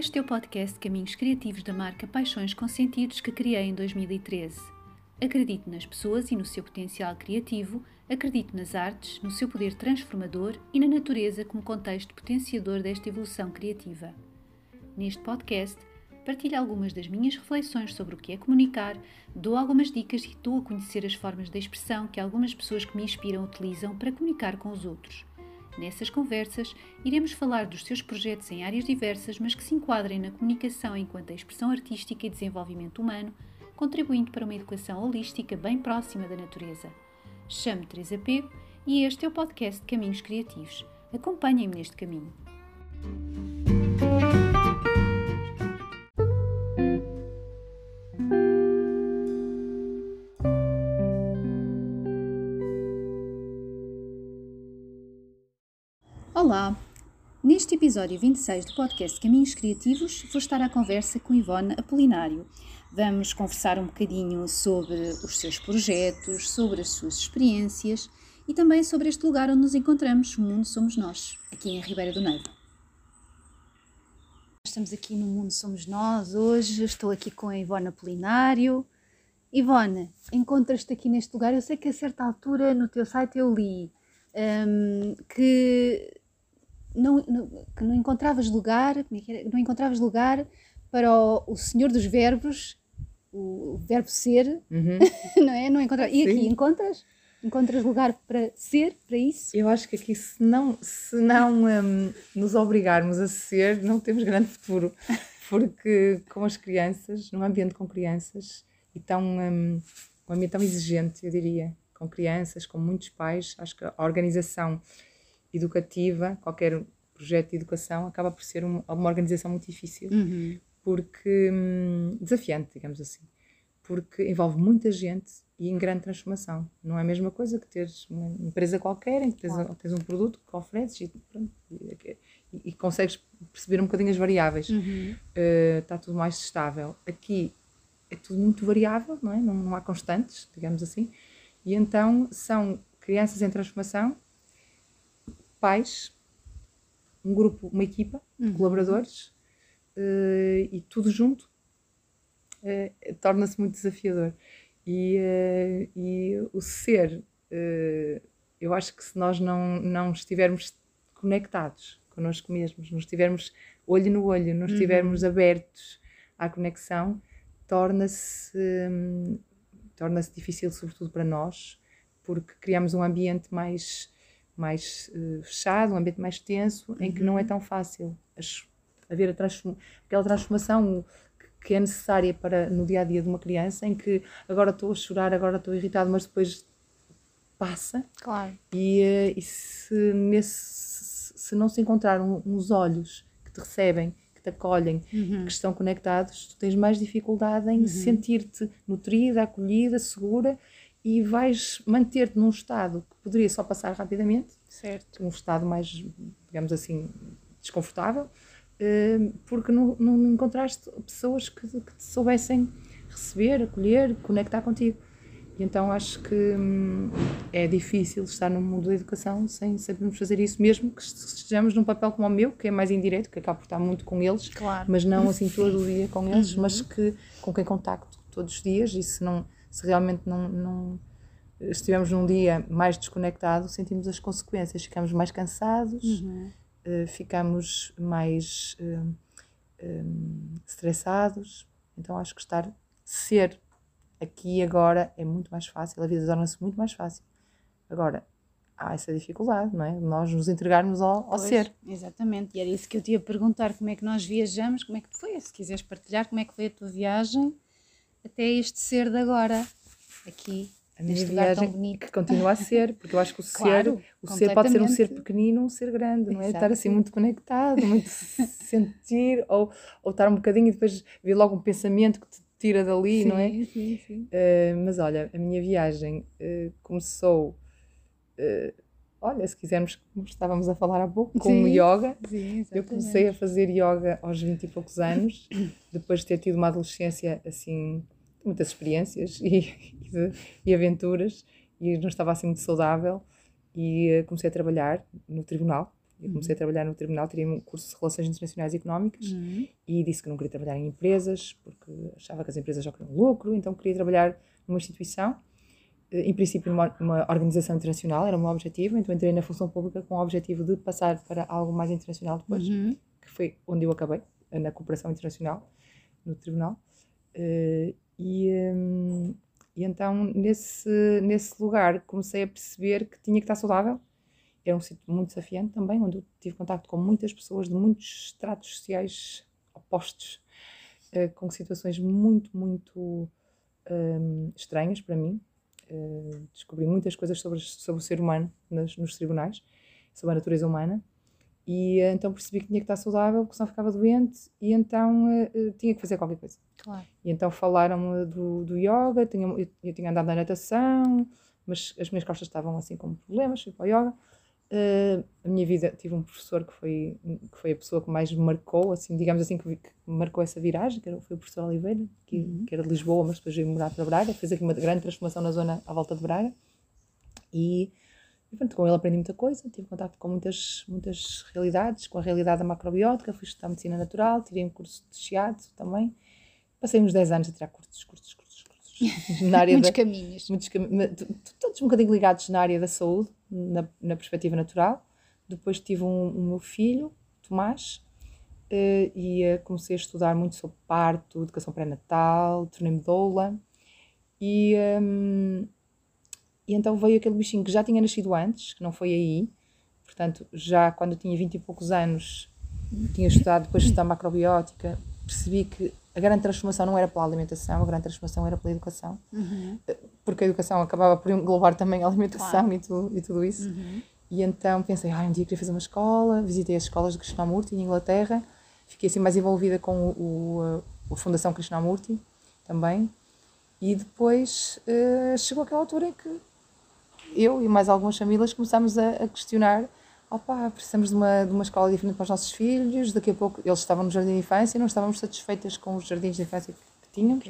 Este é o podcast Caminhos Criativos da marca Paixões com Sentidos que criei em 2013. Acredito nas pessoas e no seu potencial criativo, acredito nas artes, no seu poder transformador e na natureza como contexto potenciador desta evolução criativa. Neste podcast, partilho algumas das minhas reflexões sobre o que é comunicar, dou algumas dicas e dou a conhecer as formas de expressão que algumas pessoas que me inspiram utilizam para comunicar com os outros. Nessas conversas, iremos falar dos seus projetos em áreas diversas, mas que se enquadrem na comunicação enquanto a expressão artística e desenvolvimento humano, contribuindo para uma educação holística bem próxima da natureza. Chamo-me Teresa Pego e este é o podcast Caminhos Criativos. Acompanhem-me neste caminho. Olá! Neste episódio 26 do podcast Caminhos Criativos, vou estar à conversa com Ivone Apolinário. Vamos conversar um bocadinho sobre os seus projetos, sobre as suas experiências e também sobre este lugar onde nos encontramos, o Mundo Somos Nós, aqui em Ribeira do Neivo. Estamos aqui no Mundo Somos Nós hoje, estou aqui com a Ivone Apolinário. Ivone, encontras-te aqui neste lugar, eu sei que a certa altura no teu site eu li um, que não, não, que não encontravas lugar, é não encontravas lugar para o, o Senhor dos Verbos, o, o verbo ser, uhum. não é? Não encontra... E aqui encontras? Encontras lugar para ser, para isso? Eu acho que aqui, se não, se não um, nos obrigarmos a ser, não temos grande futuro. Porque com as crianças, num ambiente com crianças, e tão, um, um ambiente tão exigente, eu diria, com crianças, com muitos pais, acho que a organização educativa, qualquer projeto de educação, acaba por ser uma, uma organização muito difícil, uhum. porque hum, desafiante, digamos assim, porque envolve muita gente e em grande transformação. Não é a mesma coisa que teres uma empresa qualquer em que tens, claro. tens um produto que ofereces e, pronto, e, e, e, consegues perceber um bocadinho as variáveis. Uhum. Uh, está tudo mais estável. Aqui é tudo muito variável, não é? Não, não há constantes, digamos assim. E então são crianças em transformação pais, um grupo, uma equipa de uhum. colaboradores uh, e tudo junto uh, torna-se muito desafiador. E, uh, e o ser, eu acho que se nós não, não estivermos conectados connosco mesmos, não estivermos olho no olho, não estivermos uhum. abertos à conexão, torna-se um, torna-se difícil, sobretudo para nós, porque criamos um ambiente mais mais uh, fechado, um ambiente mais tenso, uhum. em que não é uhum. tão fácil as, haver a transform, aquela transformação que, é necessária para no dia a dia de uma criança, em que agora estou a chorar, agora estou irritado, mas depois passa. Claro. E, uh, e se, nesse, se não se encontrar uns olhos que te recebem, que te acolhem, uhum. que estão conectados, tu tens mais dificuldade em uhum. sentir-te nutrida, acolhida, segura e vais manter-te num estado que poderia só passar rapidamente, certo. um estado mais, digamos assim, desconfortável, eh, porque não, não encontraste pessoas que, que te soubessem receber, acolher, conectar contigo. E então acho que hum, é difícil estar no mundo da educação sem sabermos fazer isso, mesmo que estejamos num papel como o meu, que é mais indireto, que acaba por estar muito com eles, claro. mas não assim todo o dia com eles, uhum. mas que com quem contacto todos os dias e se não se realmente não, não estivermos num dia mais desconectado, sentimos as consequências, ficamos mais cansados, uhum. uh, ficamos mais uh, um, estressados. Então acho que estar, ser aqui e agora é muito mais fácil, a vida torna-se muito mais fácil. Agora, há essa dificuldade, não é? Nós nos entregarmos ao, ao pois, ser. Exatamente, e era isso que eu te ia perguntar: como é que nós viajamos, como é que foi? Se quiseres partilhar, como é que foi a tua viagem até este ser de agora, aqui. A minha viagem que continua a ser, porque eu acho que o claro, ser, o ser pode ser um ser pequenino, um ser grande, não é? Exato. Estar assim muito conectado, muito sentir, ou, ou estar um bocadinho e depois vir logo um pensamento que te tira dali, sim, não é? Sim, sim. Uh, mas olha, a minha viagem uh, começou, uh, olha, se quisermos, como estávamos a falar há pouco, com sim, yoga. Sim, eu comecei a fazer yoga aos 20 e poucos anos, depois de ter tido uma adolescência assim muitas experiências e, e, e, aventuras e não estava assim muito saudável e uh, comecei a trabalhar no tribunal Eu comecei a trabalhar no tribunal, tirei um curso de Relações Internacionais e Económicas Uhum. e disse que não queria trabalhar em empresas, porque achava que as empresas já queriam lucro, então queria trabalhar numa instituição, eh, em princípio numa, numa organização internacional, era o meu objetivo, então entrei na função pública com o objetivo de passar para algo mais internacional depois, Uhum. que foi onde eu acabei, na cooperação internacional, no tribunal. Eh, e, hum, e então, nesse, nesse lugar, comecei a perceber que tinha que estar saudável. Era um sítio muito desafiante também, onde eu tive contato com muitas pessoas de muitos estratos sociais opostos, eh, com situações muito, muito hum, estranhas para mim. Eh, descobri muitas coisas sobre, sobre o ser humano nas, nos tribunais, sobre a natureza humana. E eh, então percebi que tinha que estar saudável, porque senão ficava doente, e então eh, tinha que fazer qualquer coisa. Claro. E então falaram-me do, do yoga, tinha, eu, eu tinha andado na natação, mas as minhas costas estavam assim com problemas, fui para o yoga. Eh, a minha vida, tive um professor que foi, que foi a pessoa que mais me marcou, assim, digamos assim, que, que marcou essa viragem, que era, foi o professor Oliveira, que, Uhum. que era de Lisboa, mas depois veio morar para Braga, fez aqui uma grande transformação na zona à volta de Braga. E, e pronto, com ele aprendi muita coisa, tive contato com muitas, muitas realidades, com a realidade da macrobiótica, fui estudar medicina natural, tirei um curso de shiatsu também. Passei uns 10 anos a tirar cursos, cursos, cursos, cursos. Na área Muitos da, caminhos. muitos cami- ma- t- t- todos um bocadinho ligados na área da saúde, na, na perspectiva natural. Depois tive um, o meu filho, Tomás, eh, e eh, comecei a estudar muito sobre parto, educação pré-natal, tornei-me doula. E, hum, e então veio aquele bichinho que já tinha nascido antes, que não foi aí. Portanto, já quando eu tinha 20 e poucos anos, tinha estudado, depois de estudar macrobiótica, percebi que a grande transformação não era pela alimentação, a grande transformação era pela educação Uhum. porque a educação acabava por englobar também a alimentação Claro. e, tudo, e tudo isso. Uhum. E então pensei, ah, um dia queria fazer uma escola, visitei as escolas de Krishnamurti em Inglaterra, fiquei assim mais envolvida com o, o, a Fundação Krishnamurti também. E depois eh, chegou aquela altura em que eu e mais algumas famílias começámos a, a questionar opá, precisamos de uma, de uma escola diferente para os nossos filhos, daqui a pouco eles estavam no jardim de infância e não estávamos satisfeitas com os jardins de infância que tínhamos,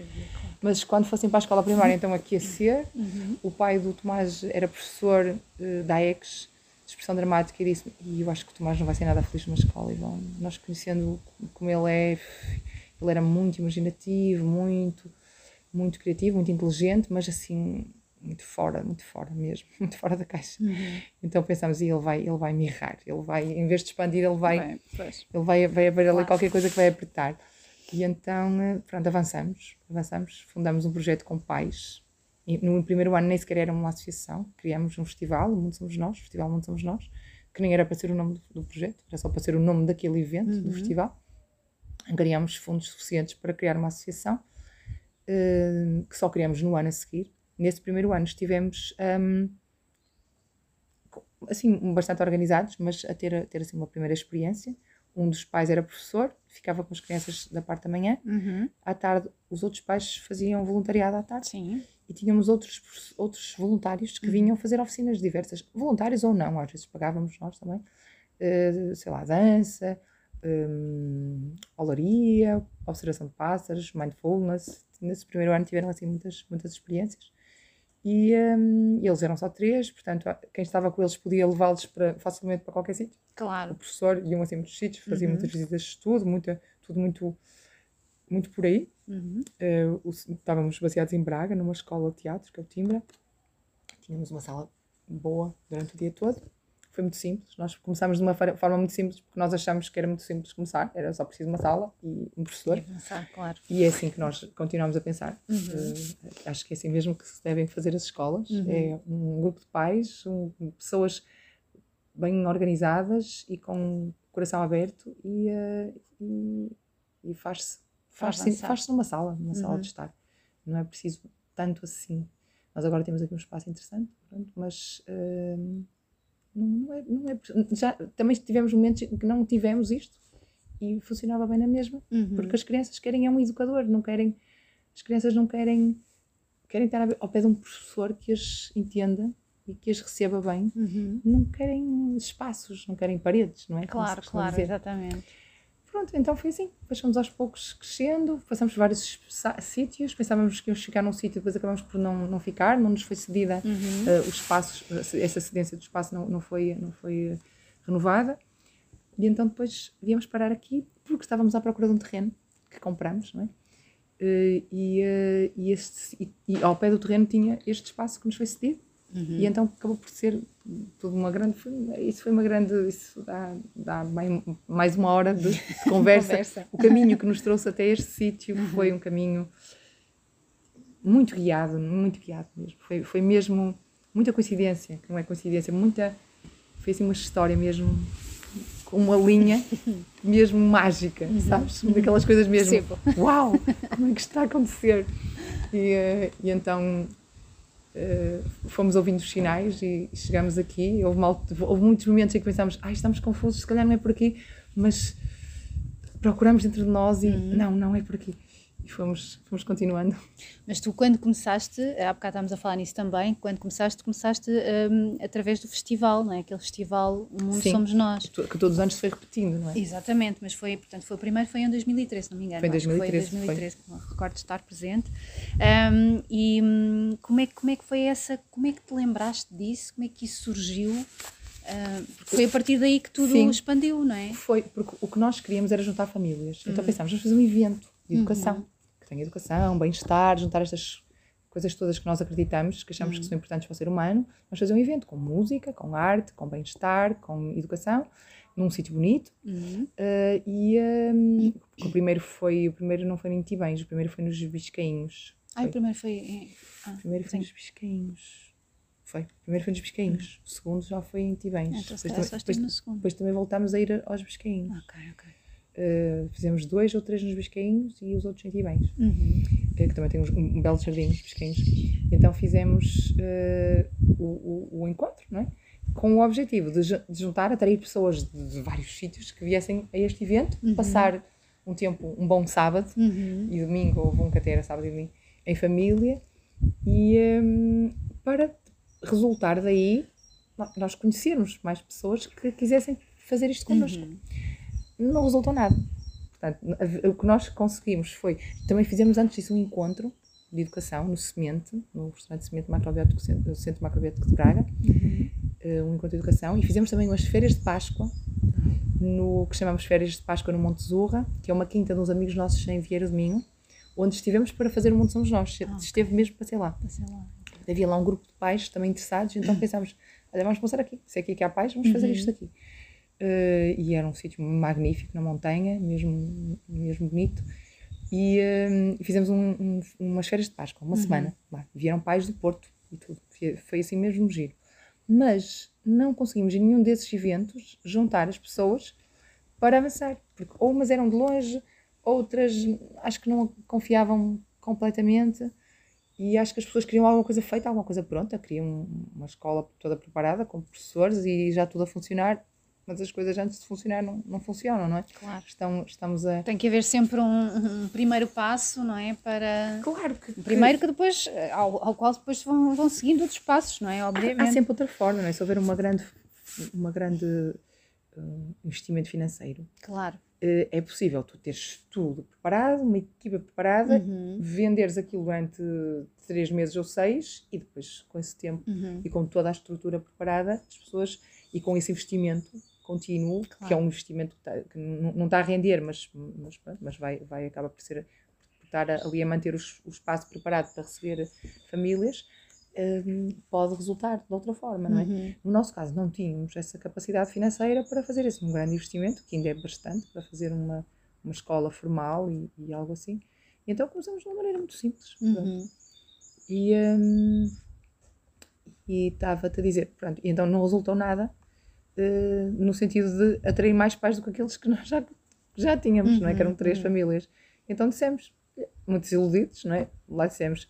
mas quando fossem para a escola primária então aqui ia ser, Uhum. o pai do Tomás era professor eh, da EX, de expressão dramática, e disse e eu acho que o Tomás não vai ser nada feliz numa escola, Ivão. Nós conhecendo como ele é, ele era muito imaginativo, muito, muito criativo, muito inteligente, mas assim, muito fora, muito fora mesmo, muito fora da caixa. Uhum. Então pensámos, e ele vai, ele vai mirrar, ele vai, em vez de expandir, ele vai, Bem, ele vai, vai haver ali Claro. qualquer coisa que vai apertar. E então, eh, pronto, avançamos, avançamos, fundamos um projeto com pais. E no primeiro ano nem sequer era uma associação, criamos um festival, o Mundo Somos Nós, o Festival Mundo Somos Nós, que nem era para ser o nome do, do projeto, era só para ser o nome daquele evento, do Uhum. festival. Criámos fundos suficientes para criar uma associação, eh, que só criamos no ano a seguir. Nesse primeiro ano estivemos co- assim, bastante organizados, mas a ter, a ter assim, uma primeira experiência. Um dos pais era professor, ficava com as crianças da parte da manhã. Uhum. À tarde, os outros pais faziam voluntariado à tarde. Sim. E tínhamos outros, outros voluntários que vinham fazer oficinas diversas, voluntários ou não, às vezes pagávamos nós também, eh, sei lá, dança, hum, olaria, observação de pássaros, mindfulness. Nesse primeiro ano tiveram assim muitas, muitas experiências. E hum, eles eram só três, portanto, quem estava com eles podia levá-los para- facilmente para qualquer sítio o Claro. professor iam assim a muitos sítios, faziam Uhum. muitas visitas de estudo, muita, tudo muito, muito por aí. Uhum. Eh, o- estávamos baseados em Braga, numa escola de teatro, que é o Timbra. Tínhamos uma sala boa durante o dia todo. Foi muito simples. Nós começámos de uma forma muito simples, porque nós achámos que era muito simples começar. Era só preciso uma sala e um professor. E avançar, claro. E é assim que nós continuamos a pensar. Uhum. Eh, acho que é assim mesmo que se devem fazer as escolas. Uhum. É um grupo de pais, um- pessoas bem organizadas e com o coração aberto e, eh, e, e faz-se faz avançar. faz numa sala, numa sala Uhum. de estar. Não é preciso tanto assim. Nós agora temos aqui um espaço interessante, pronto, mas eh, não, não é, não é já também tivemos momentos em que não tivemos isto e funcionava bem na mesma Uhum. porque as crianças querem é um educador, não querem, as crianças não querem, querem estar ao pé de um professor que as entenda e que as receba bem. Uhum. Não querem espaços, não querem paredes, não é? Claro, claro, dizer. exatamente. Pronto, então foi assim. Fomos aos poucos crescendo, passamos por vários sítios, pensávamos que íamos ficar num sítio, depois acabamos por não, não ficar, não nos foi cedida Uhum. eh, os espaços, essa cedência do espaço não, não foi, não foi eh, renovada. E então depois viemos parar aqui porque estávamos à procura de um terreno que compramos, não é? Uh, e, uh, e, este, e, e, ao pé do terreno tinha este espaço que nos foi cedido uhum. e então acabou por ser tudo uma grande isso foi uma grande isso dá, dá mais uma hora de, de conversa. conversa. o caminho que nos trouxe até este sítio uhum. foi um caminho muito guiado muito guiado mesmo foi, foi mesmo muita coincidência não é coincidência muita foi assim uma história mesmo com uma linha mesmo mágica, uhum. sabes? Daquelas coisas mesmo. Percebo. Uau! Como é que está a acontecer? E, uh, e então uh, fomos ouvindo os sinais e chegamos aqui. Houve, mal, houve muitos momentos em que pensámos, ai, estamos confusos, se calhar não é por aqui, mas procuramos dentro de nós e uhum. não, não é por aqui fomos, fomos continuando. Mas tu, quando começaste, há bocado estávamos a falar nisso também, quando começaste, começaste um, através do festival, não é? Aquele festival O Mundo Sim, Somos Nós. Que, que todos os anos se foi repetindo, não é? Exatamente, mas foi, portanto, foi o primeiro, foi em 2013, se não me engano. Foi em 2013. Foi em 2013, foi. recordo de estar presente. Um, e um, como, é, como é que foi essa, como é que te lembraste disso? Como é que isso surgiu? Uh, foi a partir daí que tudo Sim, expandiu, não é? Foi, porque o que nós queríamos era juntar famílias. Então uhum. pensámos, vamos fazer um evento educação. Uhum tem educação, bem-estar, juntar estas coisas todas que nós acreditamos, que achamos uhum. que são importantes para o ser humano, vamos fazer um evento com música, com arte, com bem-estar, com educação, num sítio bonito. Uhum. Uh, e um, o primeiro foi, o primeiro não foi em Tibães, o primeiro foi nos Biscainhos. Ah, o primeiro foi em... Ah, primeiro foi sim. nos Biscainhos. Foi. O primeiro foi nos Biscainhos. Uhum. O segundo já foi em Tibães. Ah, então, depois, também, depois, depois, também voltámos a ir aos Biscainhos. Ok, ok. Uh, fizemos dois ou três nos Biscainhos e os outros em Tibães, uhum. que, que, também tem um, um belo jardim nos Biscainhos. Então fizemos uh, o, o, o, encontro, não é? com o objetivo de, de juntar, atrair pessoas de, de, vários sítios que viessem a este evento, uhum. passar um tempo, um bom sábado uhum. e domingo, ou vão catera sábado e domingo, em família, e um, para resultar daí nós conhecermos mais pessoas que quisessem fazer isto connosco. Uhum não resultou nada. Portanto, o que nós conseguimos foi. Também fizemos antes disso um encontro de educação no Semente, no restaurante Semente Macrobiótico, no Centro Macrobiótico de Braga, uhum. um encontro de educação, e fizemos também umas férias de Páscoa, no que chamamos Férias de Páscoa no Monte Zurra, que é uma quinta de uns amigos nossos em Vieira do Minho, onde estivemos para fazer o Mundo Somos Nós. Ah, Esteve mesmo para ser lá. lá. Havia lá um grupo de pais também interessados, então pensámos, olha, vamos começar aqui. Se é aqui que há pais, vamos fazer uhum. isto aqui. Uh, e era um sítio magnífico na montanha, mesmo, mesmo bonito. E uh, fizemos um, um, umas férias de Páscoa, uma uhum. semana. Lá. Vieram pais do Porto e tudo. Foi assim mesmo giro. Mas não conseguimos em nenhum desses eventos juntar as pessoas para avançar. Porque ou umas eram de longe, outras acho que não confiavam completamente. E acho que as pessoas queriam alguma coisa feita, alguma coisa pronta, queriam uma escola toda preparada, com professores e já tudo a funcionar mas as coisas antes de funcionar não, não funcionam, não é? Claro. Estão, estamos a... Tem que haver sempre um, um primeiro passo, não é? Para... Claro que... Primeiro que depois, ao, ao qual depois vão, vão seguindo outros passos, não é? Obviamente. Há, há sempre outra forma, não é? Se houver uma grande, uma grande uh, investimento financeiro. Claro. Uh, é possível tu teres tudo preparado, uma equipa preparada, uhum. venderes aquilo durante três meses ou seis e depois com esse tempo uhum. e com toda a estrutura preparada, as pessoas e com esse investimento contínuo, claro. que é um investimento que, tá, que não, está a render, mas, mas, mas vai, vai acaba por ser por estar ali a manter os, o espaço preparado para receber famílias, um, pode resultar de outra forma, não é? Uhum. No nosso caso, não tínhamos essa capacidade financeira para fazer esse um grande investimento, que ainda é bastante, para fazer uma, uma escola formal e, e algo assim. E então começamos de uma maneira muito simples. Uhum. E um, estava-te a dizer, pronto, então não resultou nada no sentido de atrair mais pais do que aqueles que nós já, já tínhamos, uhum, não é? Que eram três uhum. famílias. Então dissemos, muito desiludidos, não é? Lá dissemos,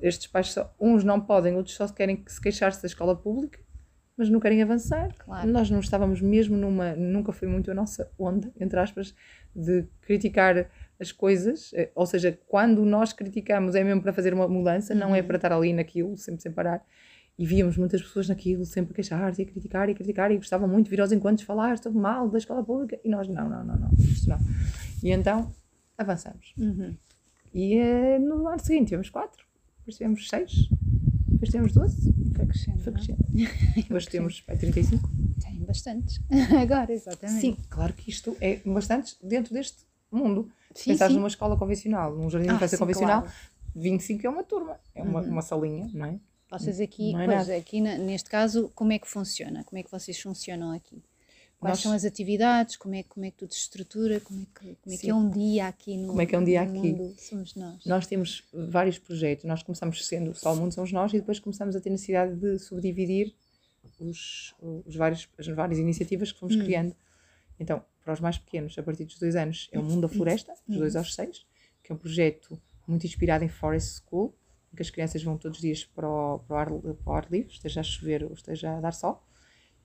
estes pais só, uns não podem, outros só querem se queixar-se da escola pública, mas não querem avançar. Claro. Nós não estávamos mesmo numa, nunca foi muito a nossa onda, entre aspas, de criticar as coisas, eh, ou seja, quando nós criticamos é mesmo para fazer uma mudança, uhum. não é uhum. para estar ali naquilo, sempre sem parar e víamos muitas pessoas naquilo sempre a queixar-se e a criticar e a criticar e gostavam muito de vir aos encontros falar sobre mal da escola pública e nós não, não, não, não, isto não. E então avançamos. Uhum. E uh, no ano seguinte tivemos quatro, depois tivemos seis, depois tivemos doze. Foi crescendo. Foi é? crescendo. Hoje temos é, 35. Tem bastante. bastantes. Agora, exatamente. Sim, claro que isto é bastantes dentro deste mundo. Se Sim, pensares sim. numa escola convencional, num jardim de Ah, infância sim, convencional, claro. 25 é uma turma, é uma, Uhum. uma salinha, não é? Vocês aqui, é pois, aqui neste caso, como é que funciona? Como é que vocês funcionam aqui? Quais Nós- são as atividades? Como é, como é que tudo se estrutura? Como é que, como é, que é um dia aqui no Como é que é um dia aqui? mundo? Somos nós. Nós temos vários projetos. Nós começamos sendo só o mundo somos nós e depois começamos a ter necessidade de subdividir os, os vários, as várias iniciativas que fomos Hum. criando. Então, para os mais pequenos, a partir dos dois anos, é o Mundo da Floresta, dos Hum. dois aos seis, que é um projeto muito inspirado em Forest School, que as crianças vão todos os dias para o, para o, ar, para o ar livre, esteja a chover ou esteja a dar sol,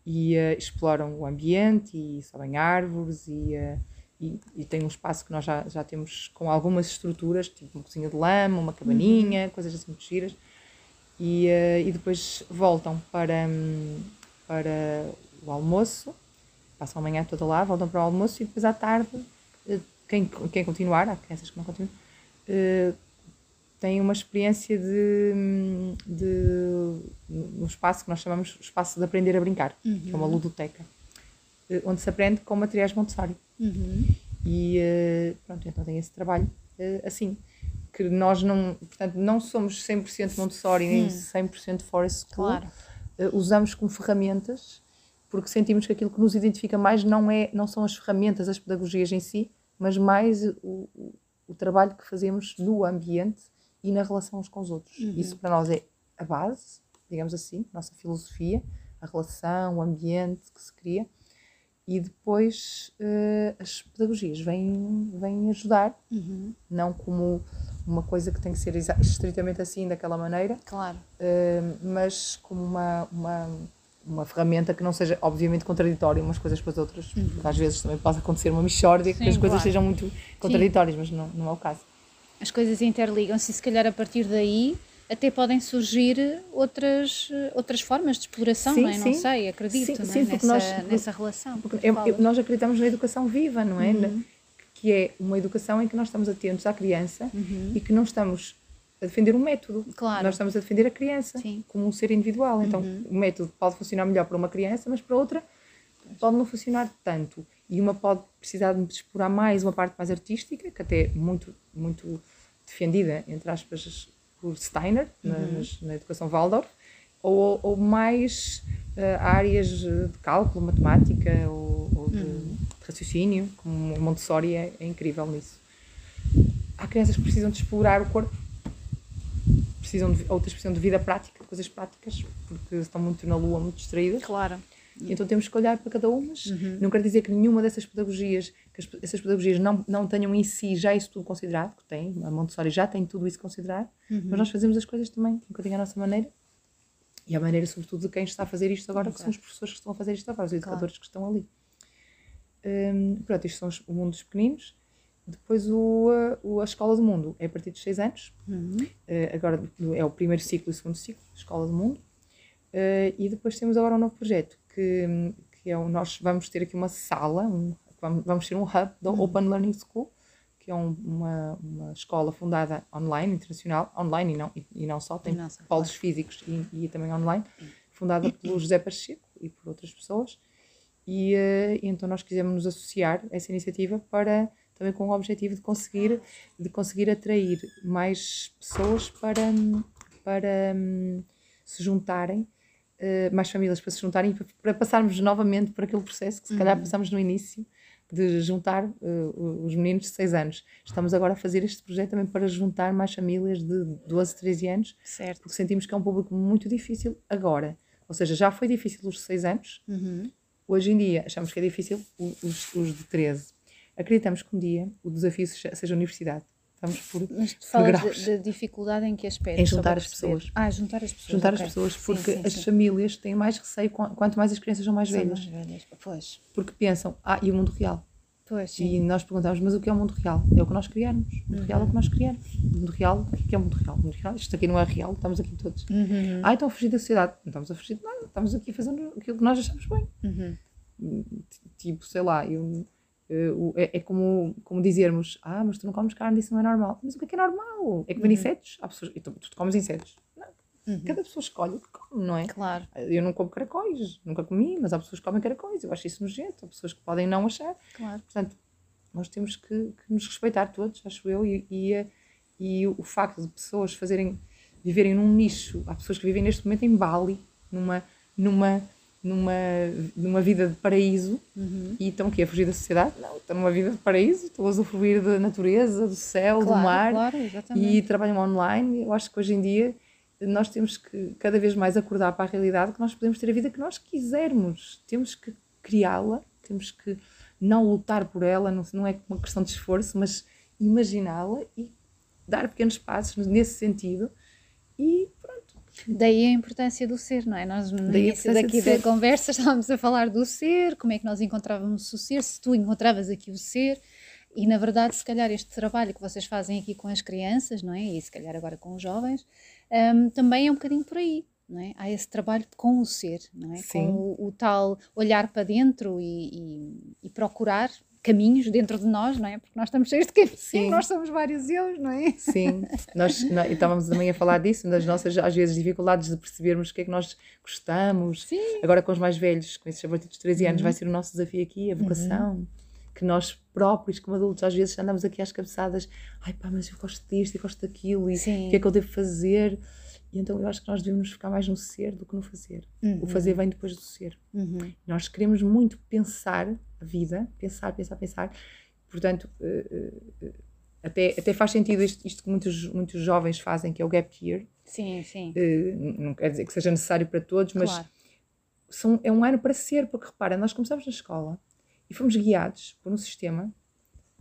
e eh, exploram o ambiente e sobem árvores e, eh, e, e tem um espaço que nós já, já temos com algumas estruturas, tipo uma cozinha de lama, uma cabaninha, coisas assim muito giras. E, eh, e depois voltam para, hum, para o almoço, passam a manhã toda lá, voltam para o almoço e depois à tarde, quem, quem continuar, há crianças que não continuam, tem uma experiência de, de um espaço que nós chamamos de espaço de aprender a brincar, que é uma ludoteca, eh, onde se aprende com materiais Montessori. Uhum. E eh, pronto, então tem esse trabalho eh, assim. Que nós não, portanto, não somos 100% Montessori nem 100% Forest School. Claro. Usamos como ferramentas porque sentimos que aquilo que nos identifica mais não, é, não são as ferramentas, as pedagogias em si, mas mais o, o, o trabalho que fazemos no ambiente e na relação uns com os outros. Isso para nós é a base, digamos assim, nossa filosofia, a relação, o ambiente que se cria. E depois eh, as pedagogias vêm, vêm ajudar, Uhum. não como uma coisa que tem que ser estritamente assim, daquela maneira, Claro. eh, mas como uma, uma, uma ferramenta que não seja, obviamente, contraditória umas coisas com as outras. Porque às vezes também pode acontecer uma mixórdia que Uhum. Sim, as coisas claro. sejam muito contraditórias, mas não, não é o caso. As coisas interligam-se e se calhar a partir daí até podem surgir outras, outras formas de exploração, Sim, não é? Não sei, acredito Sim, não é? sim, porque nessa, nós- nessa relação. Eu- eu- nós acreditamos na educação viva, não é? Uhum. Que é uma educação em que nós estamos atentos à criança Uhum. e que não estamos a defender um método. Claro. Nós estamos a defender a criança. Uhum. como um ser individual. Então, o método pode funcionar melhor para uma criança, mas para outra pode não funcionar tanto. E uma pode precisar de explorar mais uma parte mais artística, que até é muito, muito defendida, entre aspas, por Steiner, na, Uhum. nas- na educação Waldorf, ou, ou mais eh, áreas de cálculo, matemática ou, ou de, Uhum. raciocínio, como o Montessori é, é incrível nisso. Há crianças que precisam de explorar o corpo, precisam de, outras precisam de vida prática, coisas práticas, porque estão muito na lua, muito distraídas. Claro. Então temos que olhar para cada uma, mas não quer dizer que nenhuma dessas pedagogias, que as- essas pedagogias não, não tenham em si já isso tudo considerado, que tem, a Montessori já tem tudo isso considerado, mas nós fazemos as coisas também um bocadinho à nossa maneira e à maneira, sobretudo, de quem está a fazer isto agora, que são os professores que estão a fazer isto agora, os educadores que estão ali. Hum, pronto, isto são os- o mundo dos pequeninos. Depois o, a- a Escola do Mundo é a partir dos 6 anos. Eh, agora é o primeiro ciclo e o segundo ciclo, Escola do Mundo. Eh, e depois temos agora um novo projeto, que, que é o, nós vamos ter aqui uma sala, um- vamos, ter um hub da Open Learning School, que é um- uma, uma escola fundada online, internacional, online e não, e, e não só, tem só, polos físicos e, e também online, fundada pelo José Pacheco e por outras pessoas. E, eh, e então nós quisemos nos associar a essa iniciativa para também com o objetivo de conseguir de conseguir atrair mais pessoas para para hum, se juntarem eh, mais famílias para se juntarem para, para passarmos novamente por aquele processo que se calhar passamos no início de juntar eh, os meninos de 6 anos. Estamos agora a fazer este projeto também para juntar mais famílias de 12, 13 anos, Certo. porque sentimos que é um público muito difícil agora. Ou seja, já foi difícil os de 6 anos, Uhum. Hoje em dia achamos que é difícil os, os de 13. Acreditamos que um dia o desafio seja a universidade. Vamos por, Mas tu falas de dificuldade em que aspecto? Em juntar as pessoas. Ah, juntar as pessoas. juntar ok. as pessoas, Sim, porque sim, as sim. famílias têm mais receio quan- quanto mais as crianças são mais São velhas. mais velhas. Pois, Porque pensam, ah, e o mundo real? pois, sim. E nós perguntamos, mas o que é o mundo real? É o que nós criamos. O mundo real é o que nós criamos. O mundo real, o que é o mundo real? O mundo real, isto aqui não é real, estamos aqui todos. Uhum. Ah, estão a fugir da sociedade. Não estamos a fugir de nada, estamos aqui fazendo aquilo que nós achamos bem. Uhum. tipo, sei lá, eu- é, é como, como dizermos, ah, mas tu não comes carne, isso não é normal. Mas o que é que é normal? É comer insetos? Há pessoas, então, tu comes insetos? Não, Cada pessoa escolhe o que come, não é? Claro. Eu não como caracóis, nunca comi, mas há pessoas que comem caracóis, eu acho isso nojento, há pessoas que podem não achar. Claro. Portanto, nós temos que, que nos respeitar todos, acho eu, e, e, e o facto de pessoas fazerem, viverem num nicho, há pessoas que vivem neste momento em Bali, numa, numa, numa, numa vida de paraíso, Uhum. e estão aqui a fugir da sociedade? Não, estão numa vida de paraíso, estão a usufruir da natureza, do céu, do Claro, mar, claro, e trabalham online. Eu acho que hoje em dia nós temos que cada vez mais acordar para a realidade que nós podemos ter a vida que nós quisermos. Temos que criá-la, temos que não lutar por ela, não, não é uma questão de esforço, mas imaginá-la e dar pequenos passos nesse sentido. E. Daí a importância do ser, não é? Nós no Daí início daqui da ser. conversa estávamos a falar do ser, como é que nós encontrávamos o ser, se tu encontravas aqui o ser, e na verdade, se calhar este trabalho que vocês fazem aqui com as crianças, não é? E se calhar agora com os jovens, hum, também é um bocadinho por aí. Não é? Há esse trabalho com o ser, não é? Sim. com o, o tal olhar para dentro e, e- e procurar caminhos dentro de nós, não é? Porque nós estamos cheios de caminhos, Sim. nós somos vários eu, não é? Sim, nós, nó- estávamos também a falar disso, das nossas, às vezes, dificuldades de percebermos o que é que nós gostamos. Sim. Uhum. Agora, com os mais velhos, com esses a partir dos 13 anos, vai ser o nosso desafio aqui, a vocação. Que nós próprios, como adultos, às vezes andamos aqui às cabeçadas, ai pá, mas eu gosto disto e gosto daquilo, e Sim. o que é que eu devo fazer? E então eu acho que nós devemos ficar mais no ser do que no fazer. O fazer vem depois do ser. Uhum. Nós queremos muito pensar vida, pensar, pensar, pensar. Portanto, eh, eh, eh, até, até faz sentido isto, isto que muitos, muitos jovens fazem, que é o gap year. Sim, sim. Não quer dizer que seja necessário para todos, mas Claro. são, é um ano para ser, porque repara, nós começamos na escola e fomos guiados por um sistema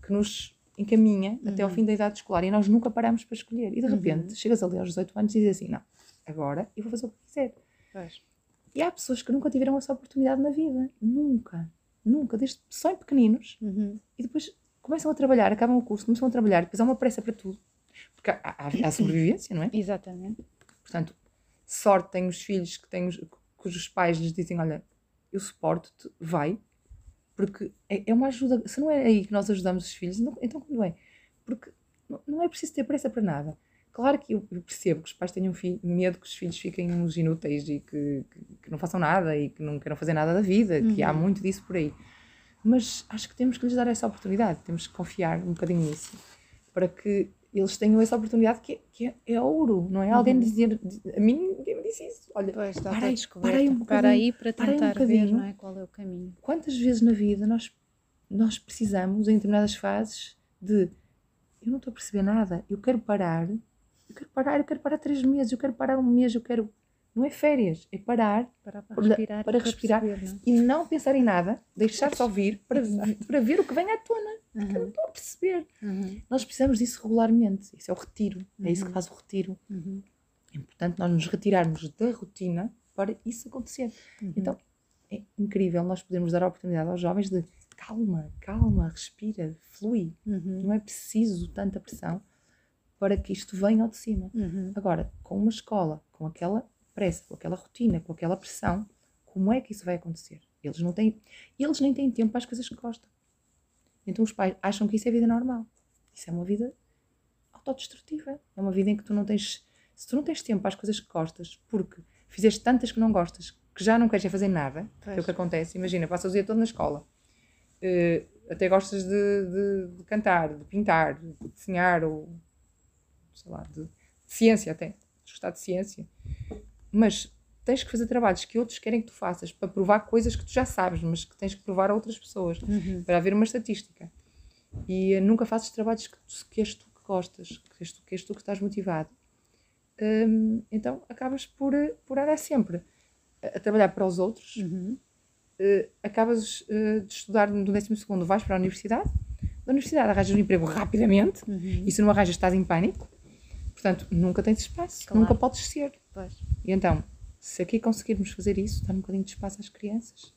que nos encaminha até ao Uhum. fim da idade escolar e nós nunca paramos para escolher. E de repente chegas ali aos 18 anos e dizes assim: não, agora eu vou fazer o que quiser. Pois. E há pessoas que nunca tiveram essa oportunidade na vida. Nunca. Nunca. Desde só em pequeninos. Uhum. E depois começam a trabalhar, acabam o curso, começam a trabalhar. Depois há uma pressa para tudo. Porque há, há, há sobrevivência, não é? Exatamente. Portanto, sorte têm os filhos que têm, os- cujos pais lhes dizem: Olha, eu suporto-te, vai. Porque é, é uma ajuda. Se não é aí que nós ajudamos os filhos, não- então quando é? Porque não, não é preciso ter pressa para nada. Claro que eu percebo que os pais tenham medo que os filhos fiquem uns inúteis e que, que, que não façam nada e que não queiram fazer nada da vida, que há muito disso por aí. Mas acho que temos que lhes dar essa oportunidade, temos que confiar um bocadinho nisso, para que eles tenham essa oportunidade que é, que é, é ouro, não é? Alguém dizer, a mim ninguém me disse isso. Olha, Pois, dá para para aí, para aí um para aí para para aí um tentar ver não é, qual é o caminho. quantas vezes na vida nós, nós precisamos, em determinadas fases, de eu não estou a perceber nada, eu quero parar, eu quero parar, eu quero parar três meses, eu quero parar um mês, eu quero. Não é férias, é parar Para, para Para- respirar. para e respirar. perceber, não e não pensar em nada, deixar-se ouvir para, para ver o que vem à tona. é? que Eu não estou a perceber. Uhum, Nós precisamos disso regularmente. Isso é o retiro. É isso que Uhum. faz o retiro. uhum, É importante nós nos retirarmos da rotina para isso acontecer. uhum. Então, é incrível nós podermos dar a oportunidade aos jovens de calma, calma, respira, flui. Uhum, Não é preciso tanta pressão para que isto venha ao de cima. uhum. Agora, com uma escola, com aquela pressa, com aquela rotina, com aquela pressão, como é que isso vai acontecer? Eles não têm, eles nem têm tempo para as coisas que gostam. Então os pais acham que isso é vida normal. Isso é uma vida autodestrutiva. É uma vida em que tu não tens, se tu não tens tempo para as coisas que gostas, porque fizeste tantas que não gostas, que já não queres fazer nada, que é o Pois. que acontece. Imagina, passas o dia todo na escola. Eh, até gostas de, de- de cantar, de pintar, de desenhar, ou sei lá, de, ciência até. Gostar de ciência. Mas tens que fazer trabalhos que outros querem que tu faças para provar coisas que tu já sabes, mas que tens que provar a outras pessoas, Uhum. para haver uma estatística. E eh, nunca fazes trabalhos que, tu, que és tu que gostas, que és tu que, és tu que estás motivado. Hum, então acabas por, eh, por andar sempre a, a trabalhar para os outros, Uhum. eh, acabas eh, de estudar no 12 segundo, vais para a universidade, da universidade arranjas um emprego rapidamente, Uhum. e se não arranjas estás em pânico, portanto nunca tens espaço, Claro. nunca podes ser. Pois. E então, se aqui conseguirmos fazer isso, dar um bocadinho de espaço às crianças,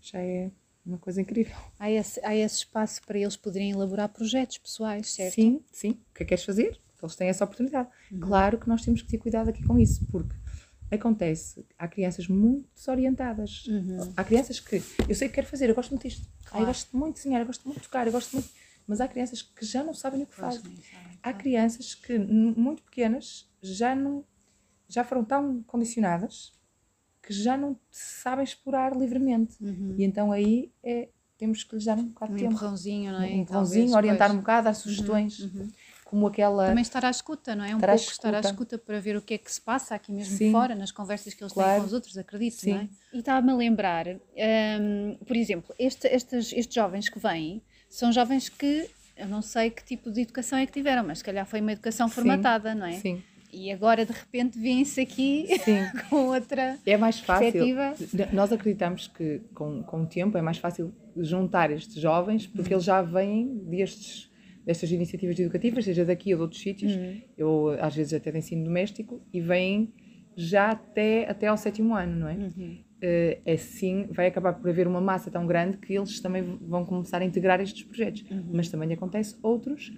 já é uma coisa incrível. Há, esse, há esse espaço para eles poderem elaborar projetos pessoais, certo? Sim, sim. O que é que queres fazer? Eles têm essa oportunidade. Uhum. Claro que nós temos que ter cuidado aqui com isso, porque acontece, há crianças muito desorientadas. Uhum. Há crianças que, eu sei o que quero fazer, eu gosto muito disto. Ah, eu Claro. gosto muito de desenhar, eu gosto muito de tocar, eu gosto muito. Mas há crianças que já não sabem o que fazem. Há crianças que, muito pequenas, já não, já foram tão condicionadas que já não sabem explorar livremente. Uhum. E então aí é, temos que lhes dar um bocado Um de tempo. empurrãozinho, não é? Um Talvez, empurrãozinho, orientar pois. um bocado, dar sugestões, Uhum. como aquela. Também estar à escuta, não é? Um Estar pouco estar à escuta. escuta para ver o que é que se passa aqui mesmo Sim. fora, nas conversas que eles têm Claro. com os outros, acredito, Sim. não é? E estava-me a lembrar, hum, por exemplo, este- estes, estes jovens que vêm são jovens que eu não sei que tipo de educação é que tiveram, mas se calhar foi uma educação formatada, não é? Sim, E agora de repente vêm-se aqui sim. com outra É mais fácil. Nós acreditamos que com, com o tempo é mais fácil juntar estes jovens porque eles já vêm destes, destas iniciativas educativas, seja daqui ou de outros sítios. Uhum. Eu, às vezes, até de ensino doméstico e vêm já até, até ao sétimo ano, não é? Uhum. Eh, assim vai acabar por haver uma massa tão grande que eles também vão começar a integrar estes projetos. Uhum. Mas também acontece outros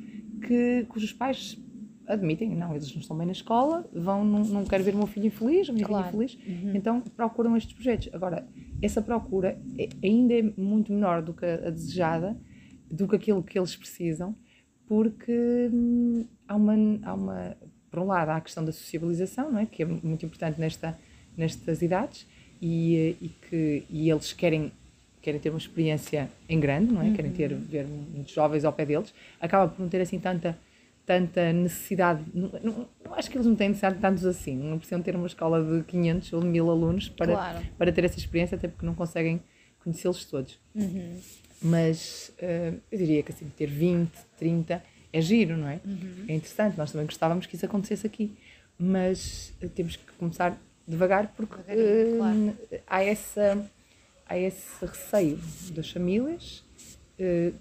que, cujos pais admitem, não, eles não estão bem na escola, vão, não, não quero ver o meu filho infeliz, a minha Claro. filha infeliz, então procuram estes projetos. Agora, essa procura é- ainda é muito menor do que a, a desejada, do que aquilo que eles precisam, porque hum, há, uma, há uma, por um lado, há a questão da sociabilização, não é? que é muito importante nesta, nestas idades, e, e que e eles querem querem ter uma experiência em grande, não é? Querem ter ver muitos jovens ao pé deles, acaba por não ter assim tanta tanta necessidade, não, não- não acho que eles não têm necessidade de tantos assim, não precisam ter uma escola de 500 ou de 1000 alunos para, Claro. para ter essa experiência, até porque não conseguem conhecê-los todos. Uhum. Mas eh, eu diria que assim, ter 20, 30 é giro, não é? Uhum. É interessante, nós também gostávamos que isso acontecesse aqui, mas eh, temos que começar devagar porque eh, claro. há, essa, há esse receio das famílias eh,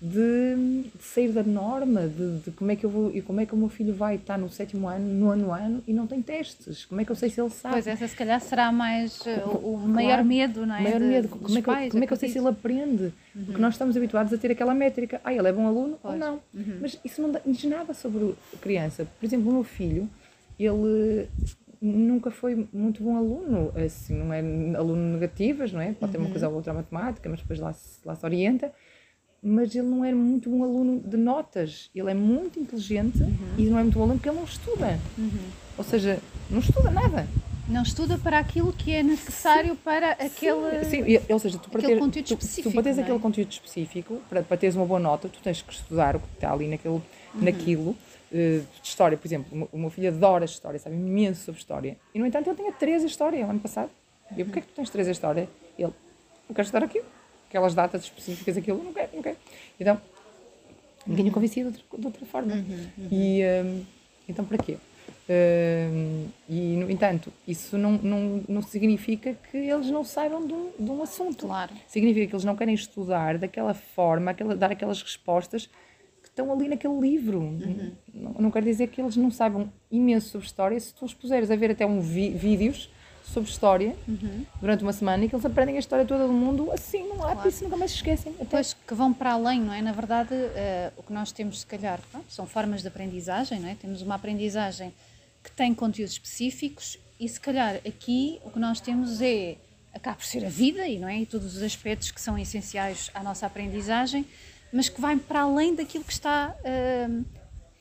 de, de sair da norma, de, de como é que eu vou e como é que o meu filho vai estar no sétimo ano, no ano ano e não tem testes. Como é que eu sei se ele sabe? Pois essa se calhar será mais uh, o, o Claro. maior medo, não é? O maior de- medo. dos Como é, que, eu- pais, como é que eu sei se ele aprende? Porque nós estamos habituados a ter aquela métrica. Ah, ele é bom aluno Pois. ou não. Uhum. Mas isso não diz nada sobre a criança. Por exemplo, o meu filho, ele nunca foi muito bom aluno. Assim, não é aluno negativas, não é? Pode ter uma coisa ou outra matemática, mas depois lá se, lá se orienta. Mas ele não era muito bom aluno de notas. Ele é muito inteligente e não é muito bom aluno porque ele não estuda. Ou seja, não estuda nada. Não estuda para aquilo que é necessário para aquele. Sim, e- ou seja, tu para, ter, conteúdo tu, específico, tu para teres é? aquele conteúdo específico, para, para teres uma boa nota, tu tens que estudar o que está ali naquele, Uhum. naquilo. Eh, de história, por exemplo, o meu- filho adora história, sabe imenso sobre história. E, no entanto, ele tinha 13 em história o ano passado. E eu, porquê é que tu tens 13 em história? Ele, eu quero estudar aquilo. Aquelas datas específicas, aquilo, não quero, não quero. Então, ninguém o convencia de outra, de outra forma. Uhum, E, hum, então, para quê? Hum, e, no entanto, isso não, não, não significa que eles não saibam de um, de um assunto. Claro. Significa que eles não querem estudar daquela forma, aquela, dar aquelas respostas estão ali naquele livro. Uhum. Não, não quer dizer que eles não saibam imenso sobre história se tu os puseres a ver até um vi- vídeos sobre história Uhum. durante uma semana e que eles aprendem a história toda do mundo assim, não há, por isso nunca mais se esquecem. Até Depois que vão para além, não é? Na verdade, eh, o que nós temos, se calhar, pronto, são formas de aprendizagem, não é? Temos uma aprendizagem que tem conteúdos específicos e, se calhar, aqui o que nós temos é, acaba por ser a vida e, não é? E todos os aspectos que são essenciais à nossa aprendizagem, mas que vai para além daquilo que está eh,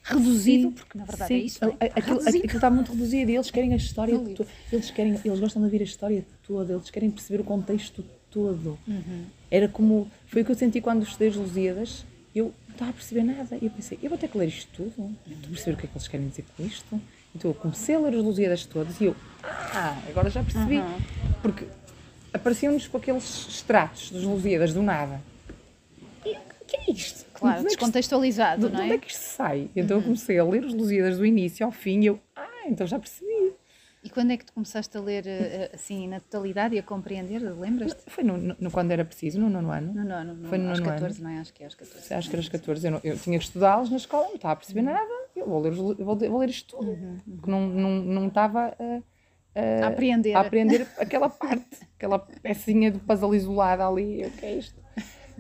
reduzido, Sim, porque na verdade sim. é isso, não é? Aquilo, aquilo está muito reduzido e eles querem a história toda. Eles, querem, eles gostam de ouvir a história toda, eles querem perceber o contexto todo. Uhum. Era como. Foi o que eu senti quando estudei as Lusíadas. Eu não estava a perceber nada. E eu pensei, eu vou ter que ler isto tudo. Estou a perceber o que é que eles querem dizer com isto. Então eu comecei a ler as Lusíadas todas e eu, ah, agora já percebi. Uhum. Porque apareciam-nos com aqueles extratos das Lusíadas do nada. Que é isto? Claro, De é isto- descontextualizado, de, não de onde é? é que isto sai? Então eu comecei a ler os Lusíadas do início ao fim e eu, ah, então já percebi. E quando é que tu começaste a ler eh, assim na totalidade e a compreender? Lembras-te? Foi no, no- quando era preciso, no nono ano. No nono, no, Foi no aos nono 14, ano. não é? Acho que é aos 14. Acho que era aos 14. Eu, não- eu tinha que estudá-los na escola, não estava a perceber nada. Eu vou ler, vou, vou ler isto tudo. Porque não, não, não estava a, A apreender. a aprender aquela parte, aquela pecinha do puzzle isolada ali. O que é isto?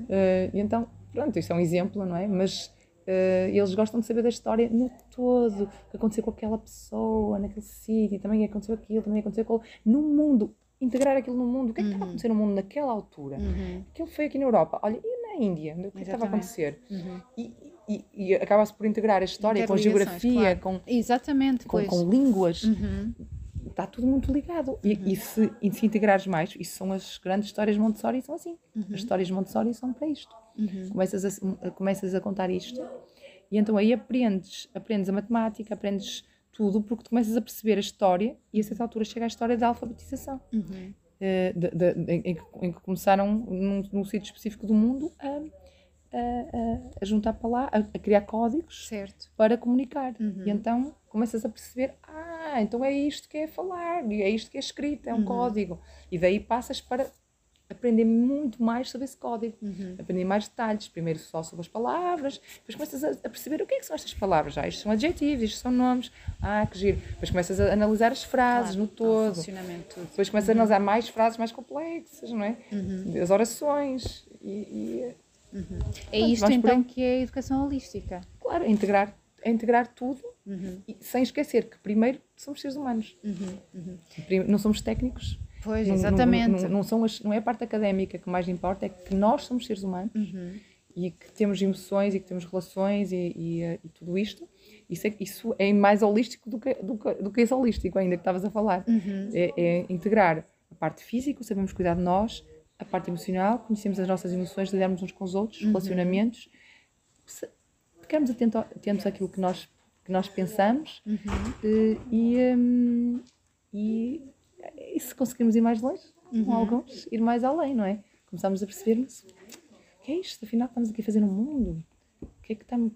Eh, e então, pronto, isto é um exemplo, não é? Mas eh, eles gostam de saber da história no todo, o que aconteceu com aquela pessoa, naquele sítio, também aconteceu aquilo, também aconteceu aquilo, no mundo, integrar aquilo no mundo, o que é que estava a acontecer no mundo naquela altura? Uhum. Aquilo foi aqui na Europa, olha, e na Índia, o que é que estava a acontecer? Uhum. E, e, e acaba-se por integrar a história com geografia, claro. com, Exatamente, com, com línguas, Uhum. Está tudo muito ligado. E, e se, e se integrares mais, isso são as grandes histórias de Montessori, são assim. As histórias de Montessori são para isto. Uhum. Começas, a, começas a contar isto e então aí aprendes, aprendes a matemática, aprendes tudo, porque tu começas a perceber a história e a certa altura chega a história da alfabetização. Uhum. eh, de- de- em, em que, em que começaram num, num sítio específico do mundo a, a, a- a juntar para lá, a, a criar códigos Certo. para comunicar. Uhum. E então começas a perceber, ah, então é isto que é falar, e é isto que é escrito, é um Uhum. código. E daí passas para aprender muito mais sobre esse código, Uhum. aprender mais detalhes, primeiro só sobre as palavras, depois começas a, a perceber o que é que são estas palavras. Ah, isto são adjetivos, isto são nomes, ah, que giro. Depois começas a analisar as frases Claro, no todo. funcionamento tudo. Depois começas a analisar mais frases mais complexas, não é? Uhum. As orações. E, e, É isto vamos por então que é a educação holística. claro, é integrar, é integrar tudo, Uhum. e sem esquecer que, primeiro, somos seres humanos. Uhum. Uhum. Não somos técnicos. Pois, Não- não- exatamente. Não, não são as- não é a parte académica que mais importa, é que nós somos seres humanos Uhum. e que temos emoções e que temos relações e, e, eh, e tudo isto. Isso é, isso é mais holístico do que, do, que, do que esse holístico ainda que estavas a falar. Uhum. É, é integrar a parte física, sabemos cuidar de nós, a parte emocional, conhecemos as nossas emoções, lidarmos uns com os outros, Uhum. relacionamentos, ficarmos atento- atentos àquilo que nós, que nós pensamos Uhum. eh, e, hum, e, e se conseguirmos ir mais longe, com Uhum. alguns, ir mais além, não é? Começamos a perceber-nos o que é isto, afinal estamos aqui a fazer no mundo, o que é que, estamos,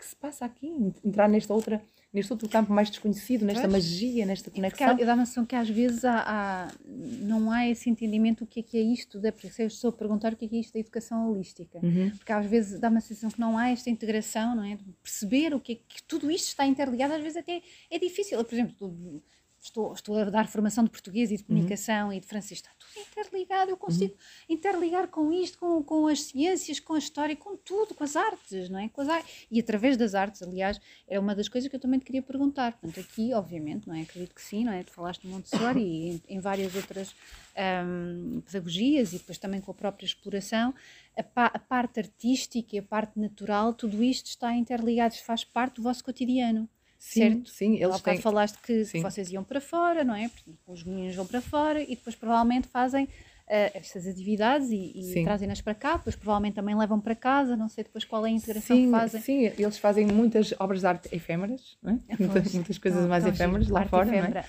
que, se passa aqui? Entrar nesta outra, neste outro campo mais desconhecido, nesta Pois. magia, nesta conexão. há- dá a noção que às vezes há, há- não há esse entendimento do que é que é isto, da, isso eu estou a perguntar o que é que é isto da educação holística. Uhum. Porque às vezes dá uma sensação que não há esta integração, não é? De perceber o que é que tudo isto está interligado, às vezes até é difícil. Eu, por exemplo, estou, estou a dar formação de português e de comunicação e de francês, está tudo interligado, eu consigo interligar com isto, com, com as ciências, com a história, com tudo, com as artes, não é? Com as ar- E através das artes, aliás, é uma das coisas que eu também te queria perguntar. Portanto, aqui, obviamente, não é? Acredito que sim, não é? Tu falaste de Montessori e em, em várias outras ahm, pedagogias e depois também com a própria exploração, a, pa- a parte artística e a parte natural, tudo isto está interligado, faz parte do vosso cotidiano. Sim, certo? sim, Há eles bocado têm. falaste que Sim. vocês iam para fora, não é? Portanto, Os meninos vão para fora e depois provavelmente fazem ah, estas atividades e, e trazem-nas para cá, depois provavelmente também levam para casa, não sei depois qual é a integração Sim, que fazem. sim, eles fazem muitas obras de arte efêmeras, não é? Muita- Pois. muitas coisas Tão- mais efêmeras lá fora, não é? efêmera.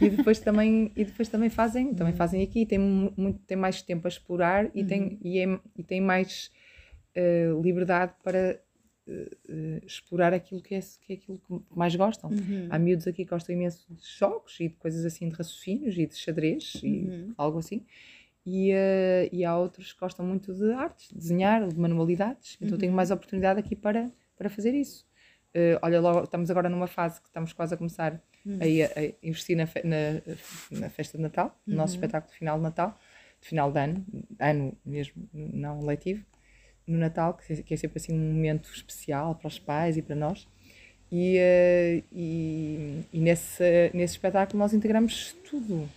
E depois também, e depois também fazem, Uhum. também fazem aqui, têm, mu- muito, têm mais tempo a explorar e Uhum. têm, e, é- e têm mais eh, liberdade para eh, explorar aquilo que é, que é aquilo que mais gostam. Uhum. Há miúdos aqui que gostam imenso de jogos e de coisas assim de raciocínios e de xadrez Uhum. e algo assim. E, eh, e há outros que gostam muito de artes, de desenhar, de manualidades. Então Uhum. tenho mais oportunidade aqui para, para fazer isso. Eh, olha, logo, estamos agora numa fase que estamos quase a começar Uhum. a, a investir na, fe- na, na festa de Natal, no nosso Uhum. espetáculo de final de Natal, de final de ano, ano mesmo, não letivo, no Natal, que, é- que é sempre assim um momento especial para os pais e para nós. E, eh, e, e nesse, nesse espetáculo nós integramos tudo.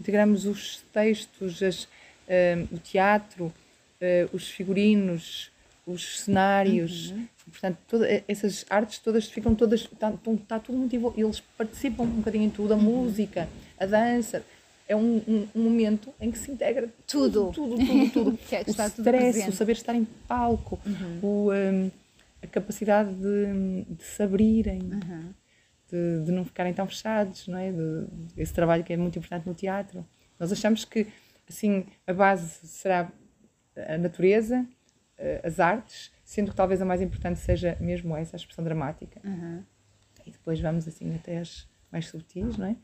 Integramos os textos, as, eh, o teatro, eh, os figurinos, os cenários. Uhum. Portanto, toda, eh, essas artes todas ficam todas. Está, está tudo muito. Eles participam um bocadinho em tudo, Uhum. a música, a dança. É um, um, um momento em que se integra Tudo. tudo, tudo, tudo. Que é- o está tudo stress, presente. o saber estar em palco, o, hum, a capacidade de, de se abrirem, Uhum. de, de não ficarem tão fechados, não é? De, esse trabalho que é muito importante no teatro. Nós achamos que, assim, a base será a natureza, eh, as artes, sendo que talvez a mais importante seja mesmo essa, a expressão dramática. Uhum. E depois vamos, assim, até as mais subtis, não é?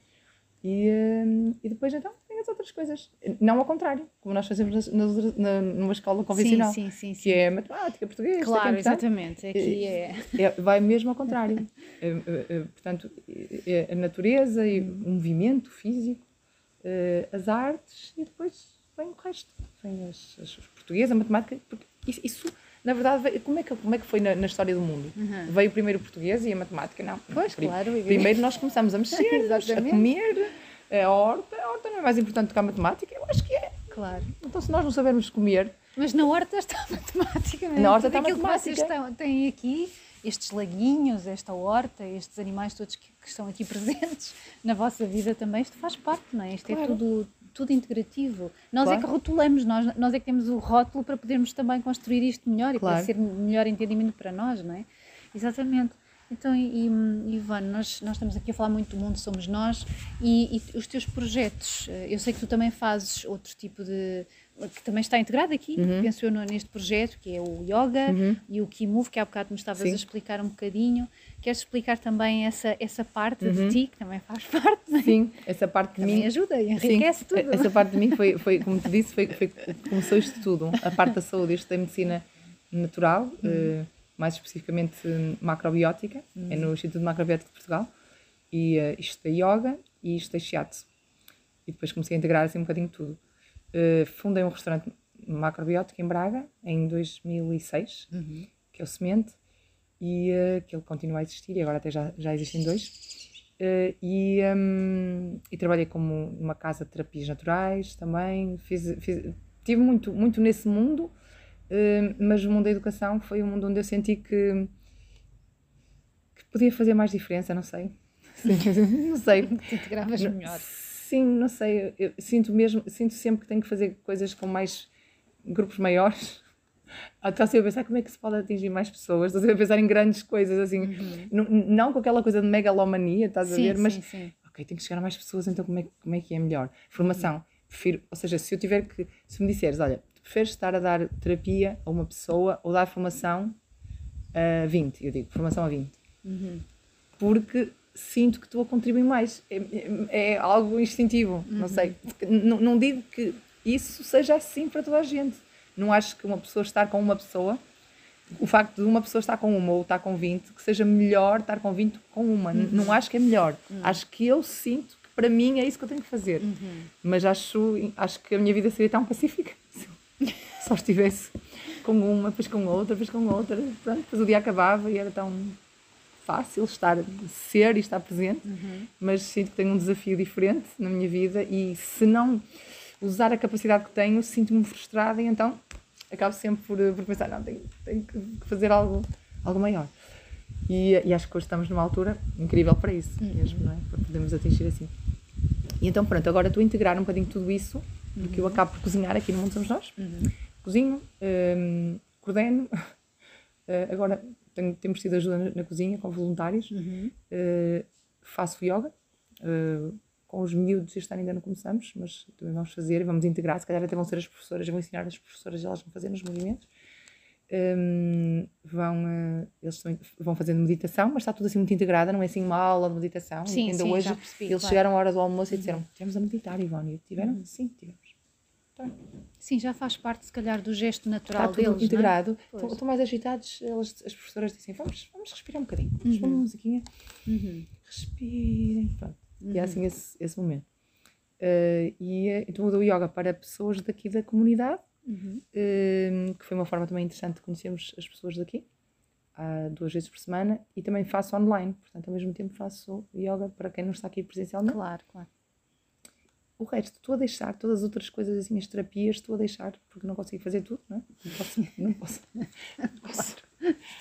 E, hum, e depois, então, tem as outras coisas. Não ao contrário, como nós fazemos outras- na, numa escola convencional. Sim, sim, sim. Que é matemática, português, Claro, exatamente. Aqui é. É, vai mesmo ao contrário. É, é, é, portanto, é a natureza e o movimento físico, é, as artes e depois vem o resto. Vem as, as, os português, a matemática. Porque isso, na verdade, veio- como é que, como é que foi na, na história do mundo? Uhum. Veio primeiro o português e a matemática? Não. Pois, claro. Primeiro nós começamos a mexer, a comer, a horta. A horta não é mais importante do que a matemática? Eu acho que é. Claro. Então, se nós não sabermos comer, Mas na horta está matematicamente. Na horta está Aquilo que matemática. vocês estão, têm aqui, estes laguinhos, esta horta, estes animais todos que, que estão aqui presentes na vossa vida também, isto faz parte, não é? Isto é Claro. tudo, tudo integrativo. Nós é Claro. que rotulamos, nós, nós é que temos o rótulo para podermos também construir isto melhor e para Claro. ser melhor entendimento para nós, não é? Exatamente. Então, e, e, Ivone, nós, nós estamos aqui a falar muito do mundo somos nós e, e os teus projetos, eh, eu sei que tu também fazes outro tipo de que também está integrado aqui, Uhum. penso eu neste projeto, que é o yoga e o Kimove, que há bocado me estavas Sim. a explicar um bocadinho. Queres explicar também essa, essa parte Uhum. de ti, que também faz parte, não é? Sim, essa parte de também mim. ajuda e enriquece Sim, tudo. Essa parte de mim foi, foi como te disse, foi, foi começou isto tudo. A parte da saúde, eu estudei medicina natural, eh, mais especificamente macrobiótica, é no Instituto de Macrobiótica de Portugal, e uh, estudei yoga e estudei shiatsu. E depois comecei a integrar assim um bocadinho tudo. Eh, fundei um restaurante macrobiótico em Braga em 2006, que é o Semente, e eh, que ele continua a existir, e agora até já, já existem dois. Eh, e, hum, e trabalhei como numa casa de terapias naturais também. Fiz, fiz, tive muito, muito nesse mundo, eh, mas o mundo da educação foi o mundo onde eu senti que, que podia fazer mais diferença, não sei. não sei. Te integravas melhor. Sim, não sei. Eu sinto mesmo, sinto sempre que tenho que fazer coisas com mais grupos maiores. Estou sempre a pensar como é que se pode atingir mais pessoas. Estou a pensar em grandes coisas, assim. Não, não com aquela coisa de megalomania, estás a Sim, ver? Mas, sim, sim. ok, tenho que chegar a mais pessoas, então como é, que- como é que é melhor? Formação. Prefiro, ou seja, se eu tiver que, se me disseres, olha, tu preferes estar a dar terapia a uma pessoa ou dar formação a 20, eu digo, formação a 20 porque sinto que estou a contribuir mais. É, é- é algo instintivo, não sei. Não digo que isso seja assim para toda a gente. Não acho que uma pessoa estar com uma pessoa, o facto de uma pessoa estar com uma ou estar com 20, que seja melhor estar com 20 com uma. N- Não acho que é melhor. Acho que eu sinto que para mim é isso que eu tenho que fazer. Mas acho, acho que a minha vida seria tão pacífica se eu só estivesse com uma, depois com outra, depois com outra. Pronto, depois o dia acabava e era tão fácil estar, ser e estar presente, mas sinto que tenho um desafio diferente na minha vida e se não usar a capacidade que tenho, sinto-me frustrada e então acabo sempre por, por pensar, não, tenho, tenho que fazer algo, algo maior. E, e acho que hoje estamos numa altura incrível para isso mesmo, não é? Para podermos atingir assim. E então, pronto, agora estou a integrar um bocadinho tudo isso, porque eu acabo por cozinhar aqui no Mundo Somos Nós. Cozinho, hum, coordeno. Eh, agora tenho- temos tido ajuda na, na cozinha com voluntários. Eh, faço yoga. eh, com os miúdos este ano ainda não começamos, mas também vamos fazer e vamos integrar. Se calhar até vão ser as professoras, vou ensinar as professoras e elas vão fazer nos movimentos. Hum, vão, eh, eles vão fazendo meditação, mas está tudo assim muito integrada, não é assim uma aula de meditação. Sim, ainda sim, hoje percebi, eles claro. chegaram à hora do almoço e disseram: Tivemos a meditar, Ivone. E Tiveram? Sim, tivemos. Tá. Sim, já faz parte, se calhar, do gesto Está natural tudo deles. é? integrado. Pois. Estão, estão mais agitados. Elas, as professoras dizem: vamos, vamos respirar um bocadinho. Vamos pôr uma musiquinha. Uhum. Respirem. Pronto. E é assim esse, esse momento. Eh, e eh, então eu dou yoga para pessoas daqui da comunidade, Uhum. eh, que foi uma forma também interessante de conhecermos as pessoas daqui, há duas vezes por semana, e também faço online, portanto, ao mesmo tempo faço yoga para quem não está aqui presencialmente. Claro, claro. O resto, estou a deixar, todas as outras coisas, assim, as terapias, estou a deixar, porque não consigo fazer tudo, não é? Não posso. Não posso. Não posso.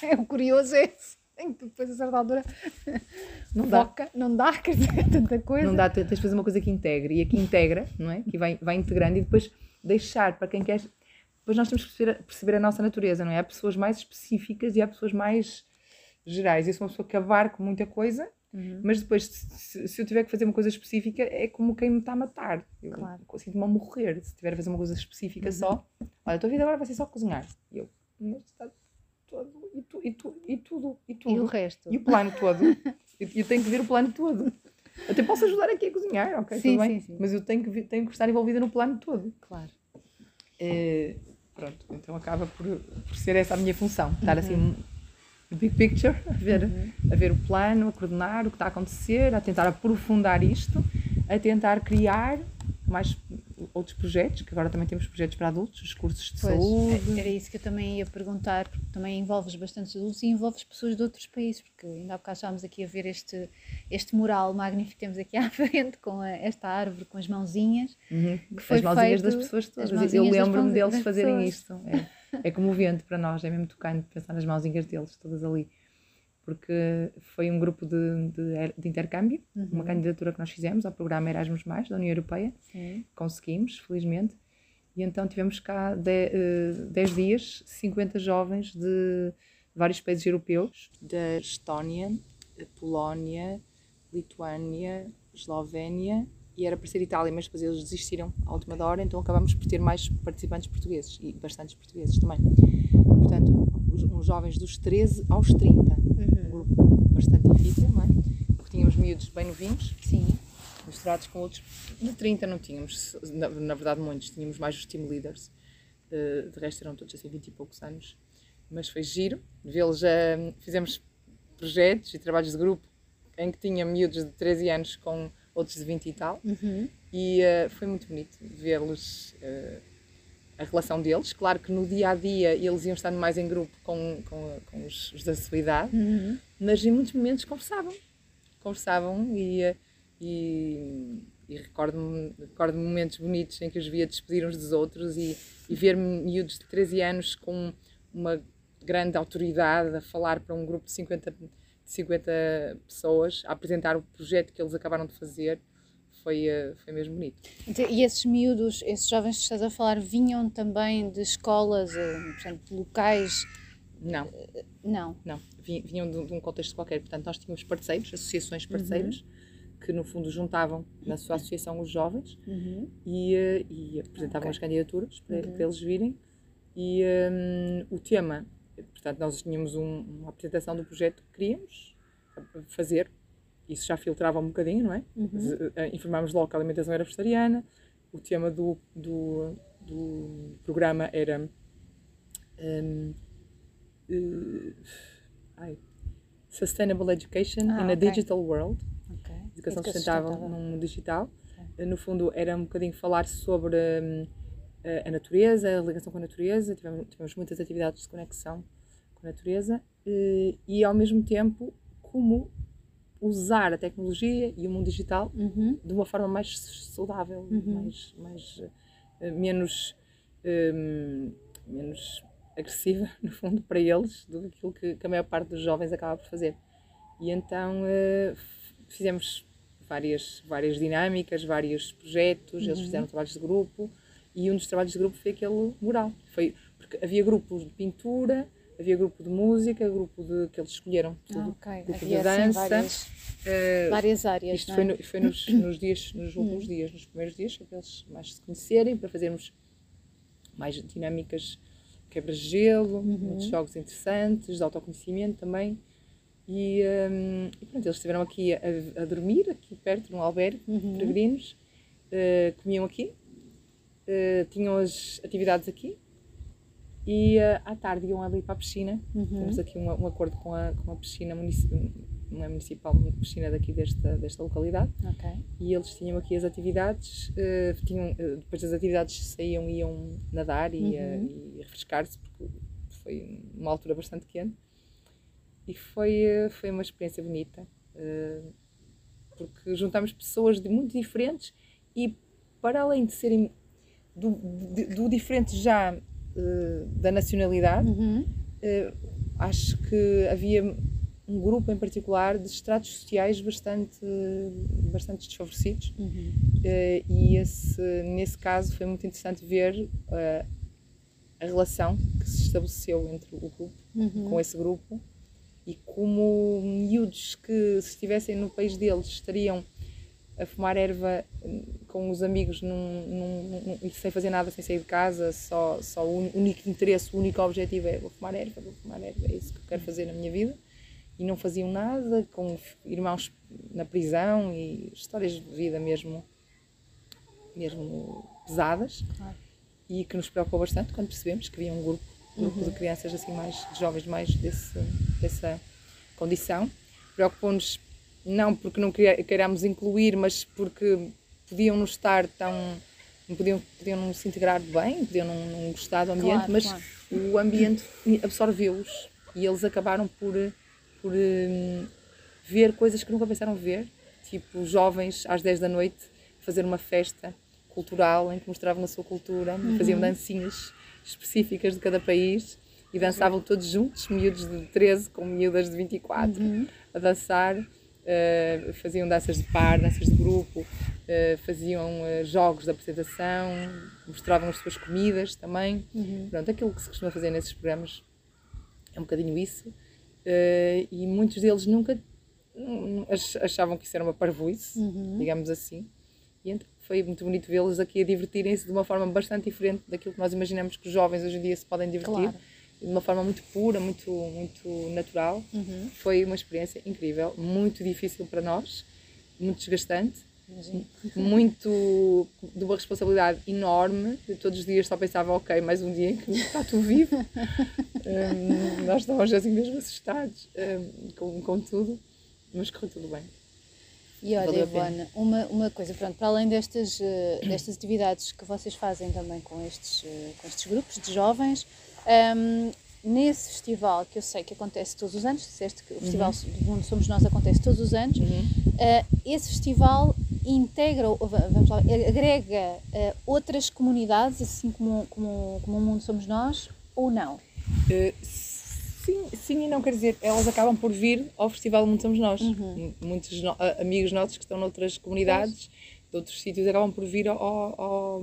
É, o curioso é esse. Em que Depois, a certa altura, Não dá. foca, não dá, quer dizer, tanta coisa. Não dá, tens de fazer uma coisa que integre. E aqui integra, não é? Que vai, vai integrando e depois deixar para quem quer. Depois nós temos que perceber, perceber a nossa natureza, não é? Há pessoas mais específicas e há pessoas mais gerais. Eu sou uma pessoa que abarco muita coisa, Uhum. mas depois, se, se eu tiver que fazer uma coisa específica, é como quem me está a matar. Eu Claro. sinto-me a morrer. Se tiver a fazer uma coisa específica só, olha, a tua vida agora vai ser só cozinhar. E eu, mas está todo, e, tu, e, tu, e tudo, e tudo. E o resto? E o plano todo. eu, eu tenho que ver o plano todo. Até posso ajudar aqui a cozinhar, ok? Sim, tudo bem? sim, sim. Mas eu tenho que, tenho que estar envolvida no plano todo. Claro. Eh, pronto, então acaba por, por ser essa a minha função. Estar Uhum. assim, no big picture, a ver, a ver o plano, a coordenar o que está a acontecer, a tentar aprofundar isto, a tentar criar mais, outros projetos, que agora também temos projetos para adultos, os cursos de Pois, saúde. Era isso que eu também ia perguntar, porque também envolves bastantes adultos e envolves pessoas de outros países, porque ainda há bocado estávamos aqui a ver este, este mural magnífico que temos aqui à frente, com a- esta árvore com as mãozinhas. Uhum. que foi As mãozinhas feito- das pessoas as todas. Eu lembro-me deles fazerem pessoas. isto. É, é comovente para nós, é mesmo tocante pensar nas mãozinhas deles, todas ali. Porque foi um grupo de, de, de intercâmbio, Uhum. uma candidatura que nós fizemos ao programa Erasmus, da União Europeia. Sim. conseguimos, felizmente. E então tivemos cá 10 dias, 50 jovens de vários países europeus, da Estónia, Polónia, Lituânia, Eslovénia e era para ser Itália, mas depois eles desistiram à última hora, então acabamos por ter mais participantes portugueses e bastantes portugueses também. Portanto, os, uns jovens dos 13 aos 30, um grupo bastante difícil, não é? Porque tínhamos miúdos bem novinhos, Sim. misturados com outros. De 30 não tínhamos, na, na verdade, muitos, tínhamos mais os team leaders. Uh, de resto eram todos assim 20 e poucos anos. Mas foi giro vê-los. Uh, fizemos projetos e trabalhos de grupo em que tinha miúdos de 13 anos com outros de 20 e tal. Uhum. E uh, foi muito bonito vê-los, uh, a relação deles. Claro que no dia a dia eles iam estando mais em grupo com, com, com os, os da sua idade, Uhum. mas em muitos momentos conversavam. Conversavam e, e, e recordo-me recordo momentos bonitos em que os via despedir uns dos outros e, e ver miúdos de 13 anos com uma grande autoridade a falar para um grupo de 50, de 50 pessoas, a apresentar o projeto que eles acabaram de fazer. Foi, eh, foi mesmo bonito. Então, E esses miúdos, esses jovens que estás a falar, vinham também de escolas, eh, portanto, locais? Não, Não. não. Vi- Vinham de um de um contexto qualquer. Portanto, nós tínhamos parceiros, associações parceiras, que no fundo juntavam na sua associação os jovens Uhum. e, eh, e apresentavam Ok. as candidaturas para, Uhum. para eles virem. E hum, o tema, portanto, nós tínhamos um- uma apresentação do projeto que queríamos fazer. Isso já filtrava um bocadinho, não é? Uhum. Z- eh, Informámos logo que a alimentação era vegetariana. O tema do, do, do programa era. hum, eh, ai, Sustainable Education Ah, in a. Digital World Ok. educação Educação sustentável sustentável. num mundo digital. Eh, No fundo, era um bocadinho falar sobre hum, a natureza, a ligação com a natureza. Tivemos, tivemos muitas atividades de conexão com a natureza eh, e, ao mesmo tempo, como usar a tecnologia e o mundo digital Uhum. de uma forma mais saudável, Uhum. mais, mais eh, menos, hum, menos agressiva, no fundo, para eles, do que aquilo que, que a maior parte dos jovens acaba por fazer. E então f- fizemos várias, várias dinâmicas, vários projetos, eles Uhum. fizeram trabalhos de grupo e um dos trabalhos de grupo foi aquele mural. Foi, porque havia grupos de pintura, havia grupo de música, grupo de que eles escolheram Ah, tudo. ok. grupo Havia de assim dança. várias, eh, várias áreas. isto não foi, é? no- foi nos, nos dias, nos Hum. últimos dias, nos primeiros dias, para eles mais se conhecerem, para fazermos mais dinâmicas, quebras de gelo, Uhum. muitos jogos interessantes, de autoconhecimento também. E, hum, e pronto, eles estiveram aqui a, a dormir, aqui perto, num albergue, Uhum. peregrinos, eh, comiam aqui, eh, tinham as atividades aqui e eh, à tarde iam ali para a piscina. Uhum. Temos aqui um, um acordo com a, com a piscina municipal, não é municipal, uma piscina daqui desta, desta localidade Ok. e eles tinham aqui as atividades, eh, tinham, eh, depois das atividades saíam e iam nadar e, Uhum. e refrescar-se, porque foi uma altura bastante quente. E foi, foi uma experiência bonita, porque juntámos pessoas de muito diferentes e, para além de serem do, de- do diferente já eh, da nacionalidade, Uhum. eh, acho que havia um grupo em particular de estratos sociais bastante, bastante desfavorecidos Uhum. eh, e esse, nesse caso foi muito interessante ver a relação que se estabeleceu entre o grupo Uhum. com esse grupo e como miúdos que se estivessem no país deles estariam a fumar erva hum, com os amigos num, num- num- sem fazer nada, sem sair de casa, só, só o único interesse, o único objetivo é vou fumar erva, vou fumar erva, é isso que eu quero fazer na minha vida. E não faziam nada, com irmãos na prisão e histórias de vida mesmo, mesmo pesadas Claro. e que nos preocupou bastante quando percebemos que havia um grupo, um grupo de crianças assim mais, de jovens mais desse, dessa condição. Preocupou-nos não porque não queiramos incluir, mas porque podiam nos estar tão não podiam, podiam não se integrar bem, podiam não, não gostar do ambiente, Claro, mas claro. o ambiente absorveu-os e eles acabaram por, por hum, ver coisas que nunca pensaram ver, tipo jovens às 10 da noite fazer uma festa cultural em que mostravam a sua cultura, Uhum. faziam dancinhas específicas de cada país e dançavam todos juntos, miúdos de 13 com miúdas de 24 Uhum. a dançar, eh, faziam danças de par, danças de grupo, eh, faziam eh, jogos de apresentação, mostravam as suas comidas também. Uhum. Pronto, aquilo que se costuma fazer nesses programas é um bocadinho isso. E muitos deles nunca hum, ach- achavam que isso era uma parvoíce, Uhum. digamos assim. E então foi muito bonito vê-los aqui a divertirem-se de uma forma bastante diferente daquilo que nós imaginamos que os jovens hoje em dia se podem divertir. Claro. De uma forma muito pura, muito, muito natural. Uhum. Foi uma experiência incrível, muito difícil para nós, muito desgastante, Imagino. muito de uma responsabilidade enorme. Eu todos os dias só pensava, ok, mais um dia em que está tudo vivo. Hum, nós estávamos assim mesmo assustados hum, com, com tudo, mas correu tudo bem. E olha. Ivana, uma, uma coisa, pronto, para além destas, eh, destas atividades que vocês fazem também com estes, eh, com estes grupos de jovens, ehm, nesse festival que eu sei que acontece todos os anos, disseste que o Festival do Mundo Somos Nós acontece todos os anos, eh, esse festival integra, vamos lá, agrega eh, outras comunidades, assim como, como, como o Mundo Somos Nós, ou não? Uh, sim, sim e não, quer dizer, elas acabam por vir ao Festival Mundo Somos Nós. Uhum. Muitos no- a- amigos nossos que estão noutras comunidades, de outros sítios, acabam por vir ao, ao,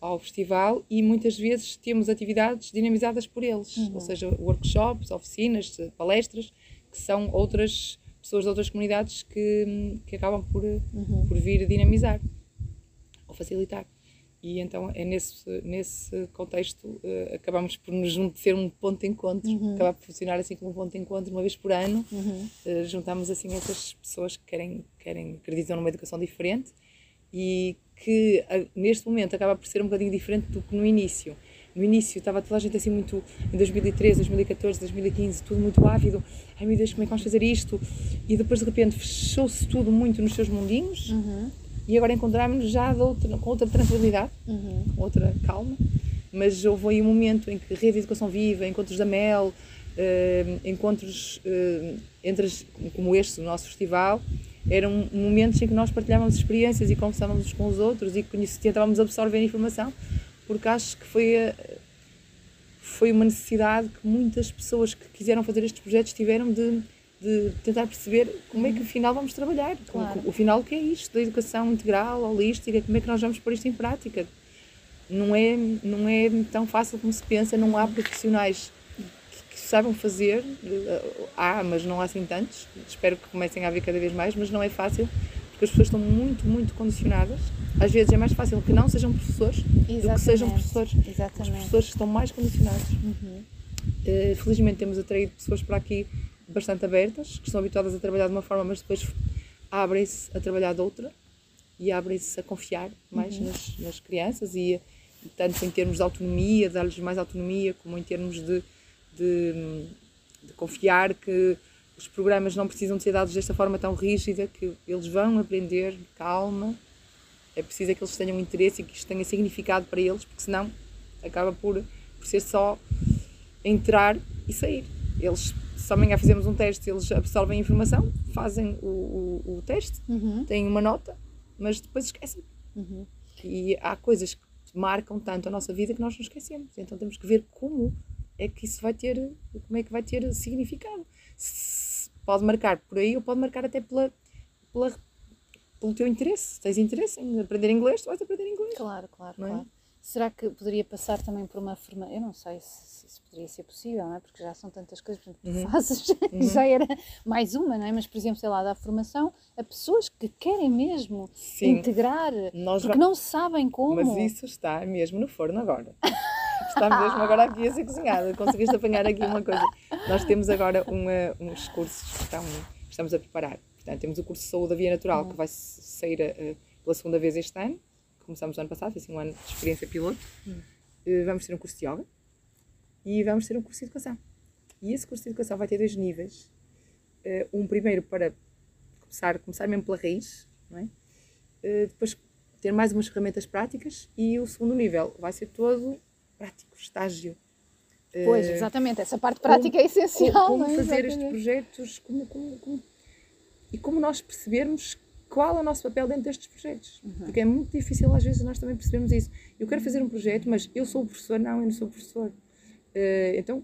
ao festival e muitas vezes temos atividades dinamizadas por eles, Uhum. ou seja, workshops, oficinas, palestras, que são outras pessoas de outras comunidades que, que acabam por, Uhum. por vir dinamizar ou facilitar. E então é nesse, nesse contexto eh, acabamos por nos ser um ponto de encontro, Uhum. acabar por funcionar assim como um ponto de encontro uma vez por ano. Uhum. Eh, juntamos assim essas pessoas que querem, querem acreditam numa educação diferente e que neste momento acaba por ser um bocadinho diferente do que no início. No início estava toda a gente assim muito, em 2013, 2014, 2015, tudo muito ávido. Ai meu Deus, como é que vamos fazer isto? E depois de repente fechou-se tudo muito nos seus mundinhos Uhum. e agora encontramos-nos já outra, com outra tranquilidade, Uhum. com outra calma. Mas houve aí um momento em que Rede de Educação Viva, encontros da MEL, encontros eh, entre as- como este, o nosso festival, eram momentos em que nós partilhávamos experiências e conversávamos uns com os outros e tentávamos absorver informação, porque acho que foi, a- foi uma necessidade que muitas pessoas que quiseram fazer estes projetos tiveram de, de tentar perceber como é que afinal vamos trabalhar, Claro. o, o final o que é isto, da educação integral, holística, como é que nós vamos pôr isto em prática. Não é, não é tão fácil como se pensa, não há profissionais saibam fazer, há, mas não há assim tantos, espero que comecem a haver cada vez mais, mas não é fácil, porque as pessoas estão muito, muito condicionadas. Às vezes é mais fácil que não sejam professores do que sejam Exatamente. professores. Os Exatamente. professores estão mais condicionados. Uhum. Eh, felizmente temos atraído pessoas para aqui bastante abertas, que estão habituadas a trabalhar de uma forma, mas depois abrem-se a trabalhar de outra e abrem-se a confiar mais Uhum. nas, nas crianças e tanto em termos de autonomia, dar-lhes mais autonomia, como em termos de, de, de confiar que os programas não precisam de ser dados desta forma tão rígida, que eles vão aprender calma, é preciso é que eles tenham interesse e que isto tenha significado para eles, porque senão acaba por, por ser só entrar e sair. Eles, se amanhã fizemos um teste, eles absorvem a informação, fazem o, o, o teste, Uhum. têm uma nota, mas depois esquecem. Uhum. E há coisas que marcam tanto a nossa vida que nós nos esquecemos. Então temos que ver como é que isso vai ter, como é que vai ter significado. Se pode marcar por aí ou pode marcar até pela, pela, pelo teu interesse. Se tens interesse em aprender inglês, tu vais aprender inglês. Claro, claro, é? claro. Será que poderia passar também por uma forma? Eu não sei se, se poderia ser possível, não é? Porque já são tantas coisas que fazes, já era mais uma, não é? Mas, por exemplo, sei lá, dar formação a pessoas que querem mesmo Sim. integrar, Nós porque va- não sabem como. Mas isso está mesmo no forno agora. Está mesmo agora aqui a ser cozinhado. Conseguiste apanhar aqui uma coisa. Nós temos agora uma, uns cursos que estão, estamos a preparar. Portanto, temos o curso de Saúde da Via Natural, que vai sair eh, pela segunda vez este ano. Começamos no ano passado, foi assim um ano de experiência piloto. Eh, Vamos ter um curso de yoga e vamos ter um curso de educação. E esse curso de educação vai ter dois níveis. Eh, Um primeiro para começar, começar mesmo pela raiz, é? Depois ter mais umas ferramentas práticas e o segundo nível vai ser todo prático, estágio. Pois, Eh, exatamente, essa parte prática é essencial. como, como é? fazer estes projetos como, como- como- e como nós percebermos qual é o nosso papel dentro destes projetos. Uhum. Porque é muito difícil às vezes nós também percebemos isso. Eu quero fazer um projeto, mas eu sou o professor, não, eu não sou o professor. Eh, então,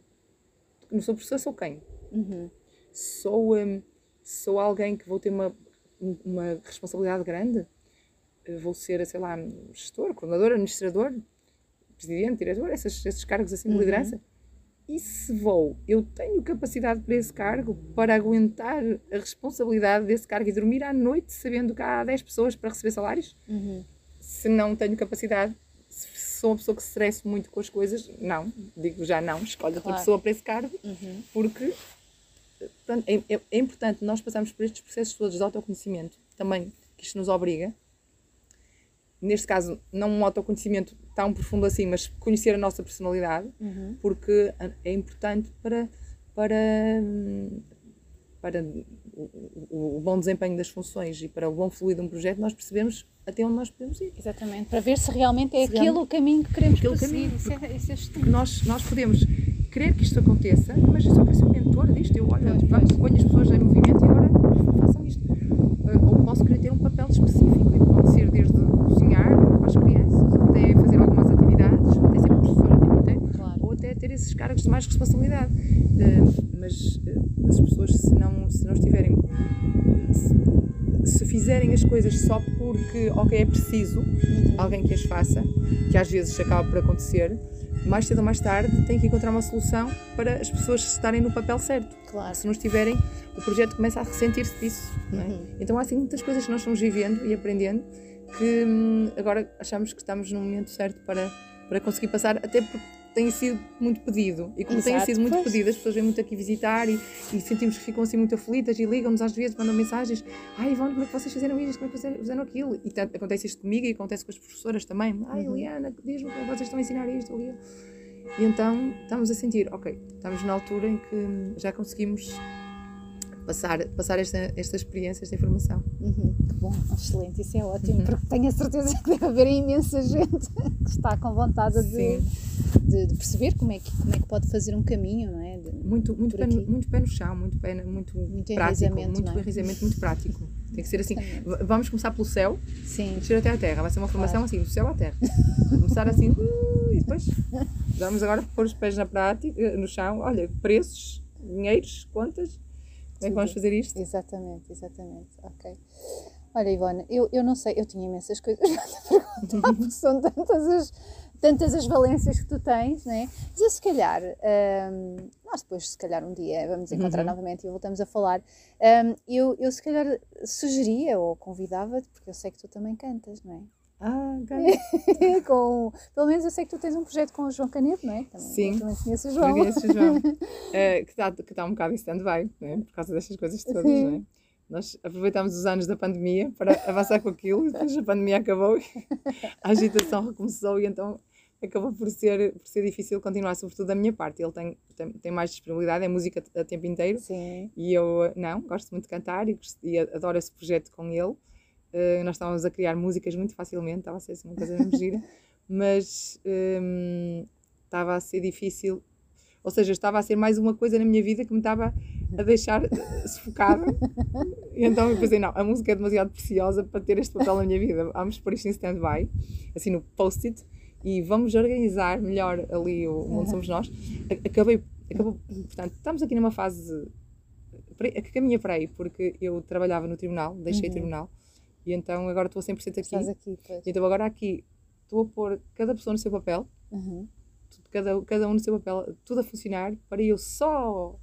não sou professor, sou quem? Uhum. Sou, hum, sou alguém que vou ter uma, um- uma responsabilidade grande? Vou ser, sei lá, gestor, coordenador, administrador, presidente, diretor, esses, esses cargos assim de Uhum. liderança? E se vou, eu tenho capacidade para esse cargo, para aguentar a responsabilidade desse cargo e dormir à noite sabendo que há 10 pessoas para receber salários? Uhum. Se não tenho capacidade, se sou uma pessoa que se estresse muito com as coisas, não, digo já não, escolho outra Claro. pessoa para esse cargo, Uhum. porque portanto, é, é- é importante nós passarmos por estes processos todos de autoconhecimento, também que isto nos obriga. Neste caso, não um autoconhecimento tão profundo assim, mas conhecer a nossa personalidade, Uhum. porque é importante para, para, para o, o- o bom desempenho das funções e para o bom fluir de um projeto, nós percebemos até onde nós podemos ir. Exatamente, para ver se realmente é Se aquele o caminho que queremos Aquele caminho, Isso é, isso é nós, nós podemos querer que isto aconteça, mas eu só quero ser um mentor disto. Eu, pois. ponho as pessoas em movimento e agora façam isto. Uh, Ou posso querer ter um papel específico e pode ser desde cozinhar para as crianças, até fazer algumas atividades, até ser professora o tempo inteiro, Claro. ou até mais responsabilidade. Mas uh, as pessoas, se não, se não estiverem. Se, se fizerem as coisas só porque, ok, é preciso, alguém que as faça, que às vezes acaba por acontecer, mais cedo ou mais tarde tem que encontrar uma solução para as pessoas estarem no papel certo. Claro. Se não estiverem, o projeto começa a ressentir-se disso. é? Uhum. Então há assim muitas coisas que nós estamos vivendo e aprendendo que hum, agora achamos que estamos no momento certo para, para conseguir passar, até porque tem sido muito pedido. E como tem Exato, sido muito pois. pedido, as pessoas vêm muito aqui visitar e, e sentimos que ficam assim muito aflitas e ligam-nos às vezes, mandam mensagens: Ai, Ivone, como é que vocês fizeram isto? Como é que vocês fizeram aquilo? E tanto, acontece isto comigo e acontece com as professoras também. Ai, Uhum. Liana, diz-me como é que vocês estão a ensinar isto aquilo. E então estamos a sentir: Ok, estamos na altura em que já conseguimos passar, passar esta, esta experiência, esta informação. Uhum. Que bom, excelente, isso é ótimo, Uhum. porque tenho a certeza que deve haver imensa gente que está com vontade de, de, de perceber como é, que, como é que pode fazer um caminho, não é? De- Muito, muito, pé aqui. muito pé no chão, muito, pé, muito, Muito prático, muito é? enraizamento, muito prático. Tem que ser assim. Exatamente. Vamos começar pelo céu, Sim, descer até à terra. Vai ser uma formação assim, do céu à terra. Começar assim uh, e depois vamos agora pôr os pés na prática, no chão. Olha, preços, dinheiros, contas. Como é que vamos fazer isto? exatamente, exatamente, ok. Olha, Ivone, eu, eu não sei, eu tinha imensas coisas para te perguntar, porque são tantas as, tantas as valências que tu tens, né? Mas eu, se calhar, hum, nós depois, se calhar, um dia vamos encontrar Uhum. novamente e voltamos a falar. Hum, eu, eu, se calhar, sugeria ou convidava-te, porque eu sei que tu também cantas, não é? Ah, com, pelo menos eu sei que tu tens um projeto com o João Canedo, não é? Também, Sim. Também conheço o João. Conheces, João. Eh, que está que tá um bocado em stand-by, né? por causa destas coisas todas. Sim. Né? Nós aproveitámos os anos da pandemia para avançar com aquilo, depois a pandemia acabou e a agitação recomeçou, e então acabou por ser, por ser difícil continuar, sobretudo da minha parte. Ele tem, tem, tem mais disponibilidade, é música a tempo inteiro, Sim. e eu não, gosto muito de cantar e, e adoro esse projeto com ele. Eh, nós estávamos a criar músicas muito facilmente, estava a ser assim uma coisa mesmo gira, mas hum, estava a ser difícil, ou seja, estava a ser mais uma coisa na minha vida que me estava a deixar eh, sufocada. E então eu pensei, não, a música é demasiado preciosa para ter este papel na minha vida, vamos pôr isto em stand-by, assim no post-it, e vamos organizar melhor ali o Mundo Somos Nós. Acabei, acabou, portanto, estamos aqui numa fase para- que caminha para aí, porque eu trabalhava no tribunal, deixei o Uhum. tribunal, e então agora estou 100% aqui. Estás aqui, pois. Então agora aqui estou a pôr cada pessoa no seu papel, Uhum. cada, cada um no seu papel, tudo a funcionar, para eu só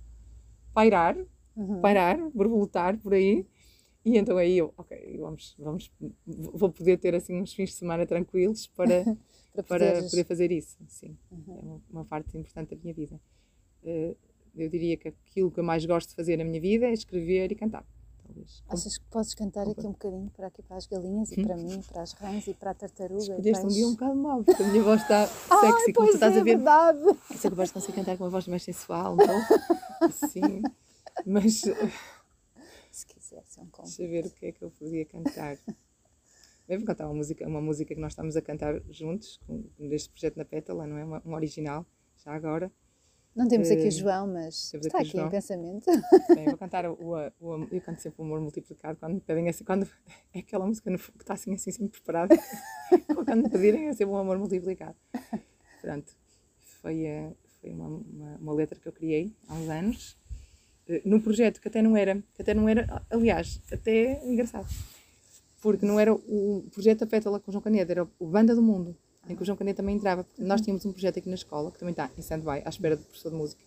pairar, Uhum. pairar, borboletar por aí, e então aí eu, ok, vamos, vamos, vou poder ter assim uns fins de semana tranquilos para, Para para poder fazer isso, sim, Uhum. é uma, uma parte importante da minha vida. Eh, eu diria que aquilo que eu mais gosto de fazer na minha vida é escrever e cantar, talvez. Achas que podes cantar aqui um bocadinho para aqui para as galinhas e para mim, para as rãs e para a tartaruga? Escolheste um dia um bocado mau, porque a minha voz está Ai, sexy, como tu estás é, a ver. verdade. Eu sou capaz de conseguir cantar com uma voz mais sensual, então, assim. Mas Se quiser, é um convite. deixa ver o que é que eu podia cantar. Eu vou cantar uma música, uma música que nós estamos a cantar juntos, com, neste projeto na Pétala, não é? Uma, um original, já agora. Não temos aqui o João, mas temos está aqui aqui em pensamento. Bem, vou cantar o, o, o- Eu canto sempre o Amor Multiplicado quando me pedem assim. Quando, é aquela música no- que está assim, assim, sempre preparada. quando me pedirem, é sempre um Amor Multiplicado. Pronto. Foi, eh, foi uma, uma, uma letra que eu criei há uns anos. eh, Num projeto que até não era. Que até não era. Aliás, até engraçado. Porque não era o projeto da Pétala com João Caneta, era o Banda do Mundo. Em que o João Caneta também entrava. Nós tínhamos um projeto aqui na escola, que também está em stand-by, à espera do professor de música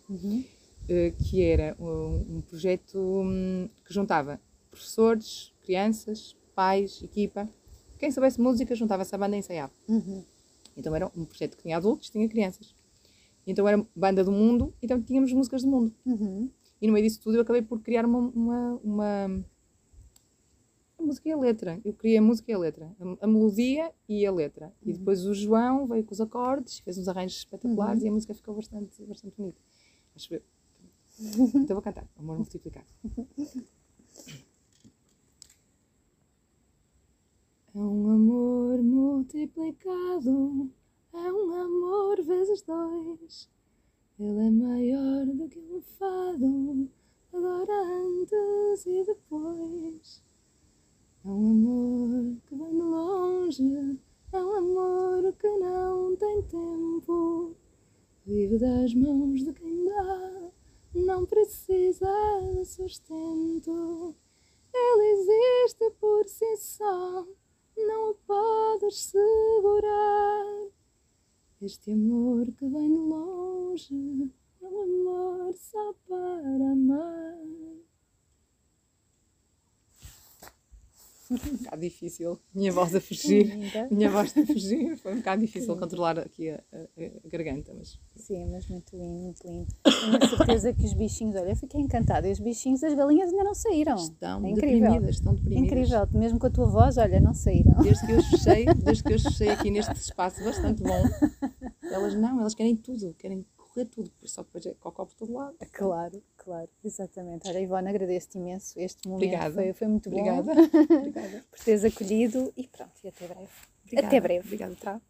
eh, que era um, um projeto hum, que juntava professores, crianças, pais, equipa. Quem soubesse música juntava-se à banda e ensaiava. Uhum. Então era um projeto que tinha adultos, tinha crianças. Então era banda do mundo, então tínhamos músicas do mundo. Uhum. E no meio disso tudo eu acabei por criar uma, uma, uma- música e a letra. Eu criei a música e a letra. A, a melodia e a letra. E depois o João veio com os acordes, fez uns arranjos espetaculares e a música ficou bastante, bastante bonita. Acho eu. Então vou cantar. Amor multiplicado. É um amor multiplicado, é um amor vezes dois. Ele é maior do que um fado, agora antes e depois. É um amor que vem de longe, é um amor que não tem tempo. Vive das mãos de quem dá, não precisa de sustento. Ele existe por si só, não o podes segurar. Este amor que vem de longe é um amor só para amar. Um bocado difícil, minha voz a fugir. Minha voz a fugir, foi um bocado difícil controlar aqui a, a- a garganta, mas Sim, mas muito lindo, muito lindo. Tenho certeza que os bichinhos, olha, eu fiquei encantada. E os bichinhos, as galinhas ainda não saíram. estão é deprimidas, estão deprimidas. Incrível, mesmo com a tua voz, olha, não saíram. Desde que eu os fechei, desde que eu fechei aqui neste espaço bastante bom, elas não, elas querem tudo, querem correr tudo, por só depois é cocó por todo lado. Claro, claro, exatamente. Olha, Ivone, agradeço-te imenso. Este momento Obrigada. foi, foi muito Obrigada. bom Obrigada. por teres acolhido e pronto, e até breve. Obrigada. Até breve. Obrigada, tá?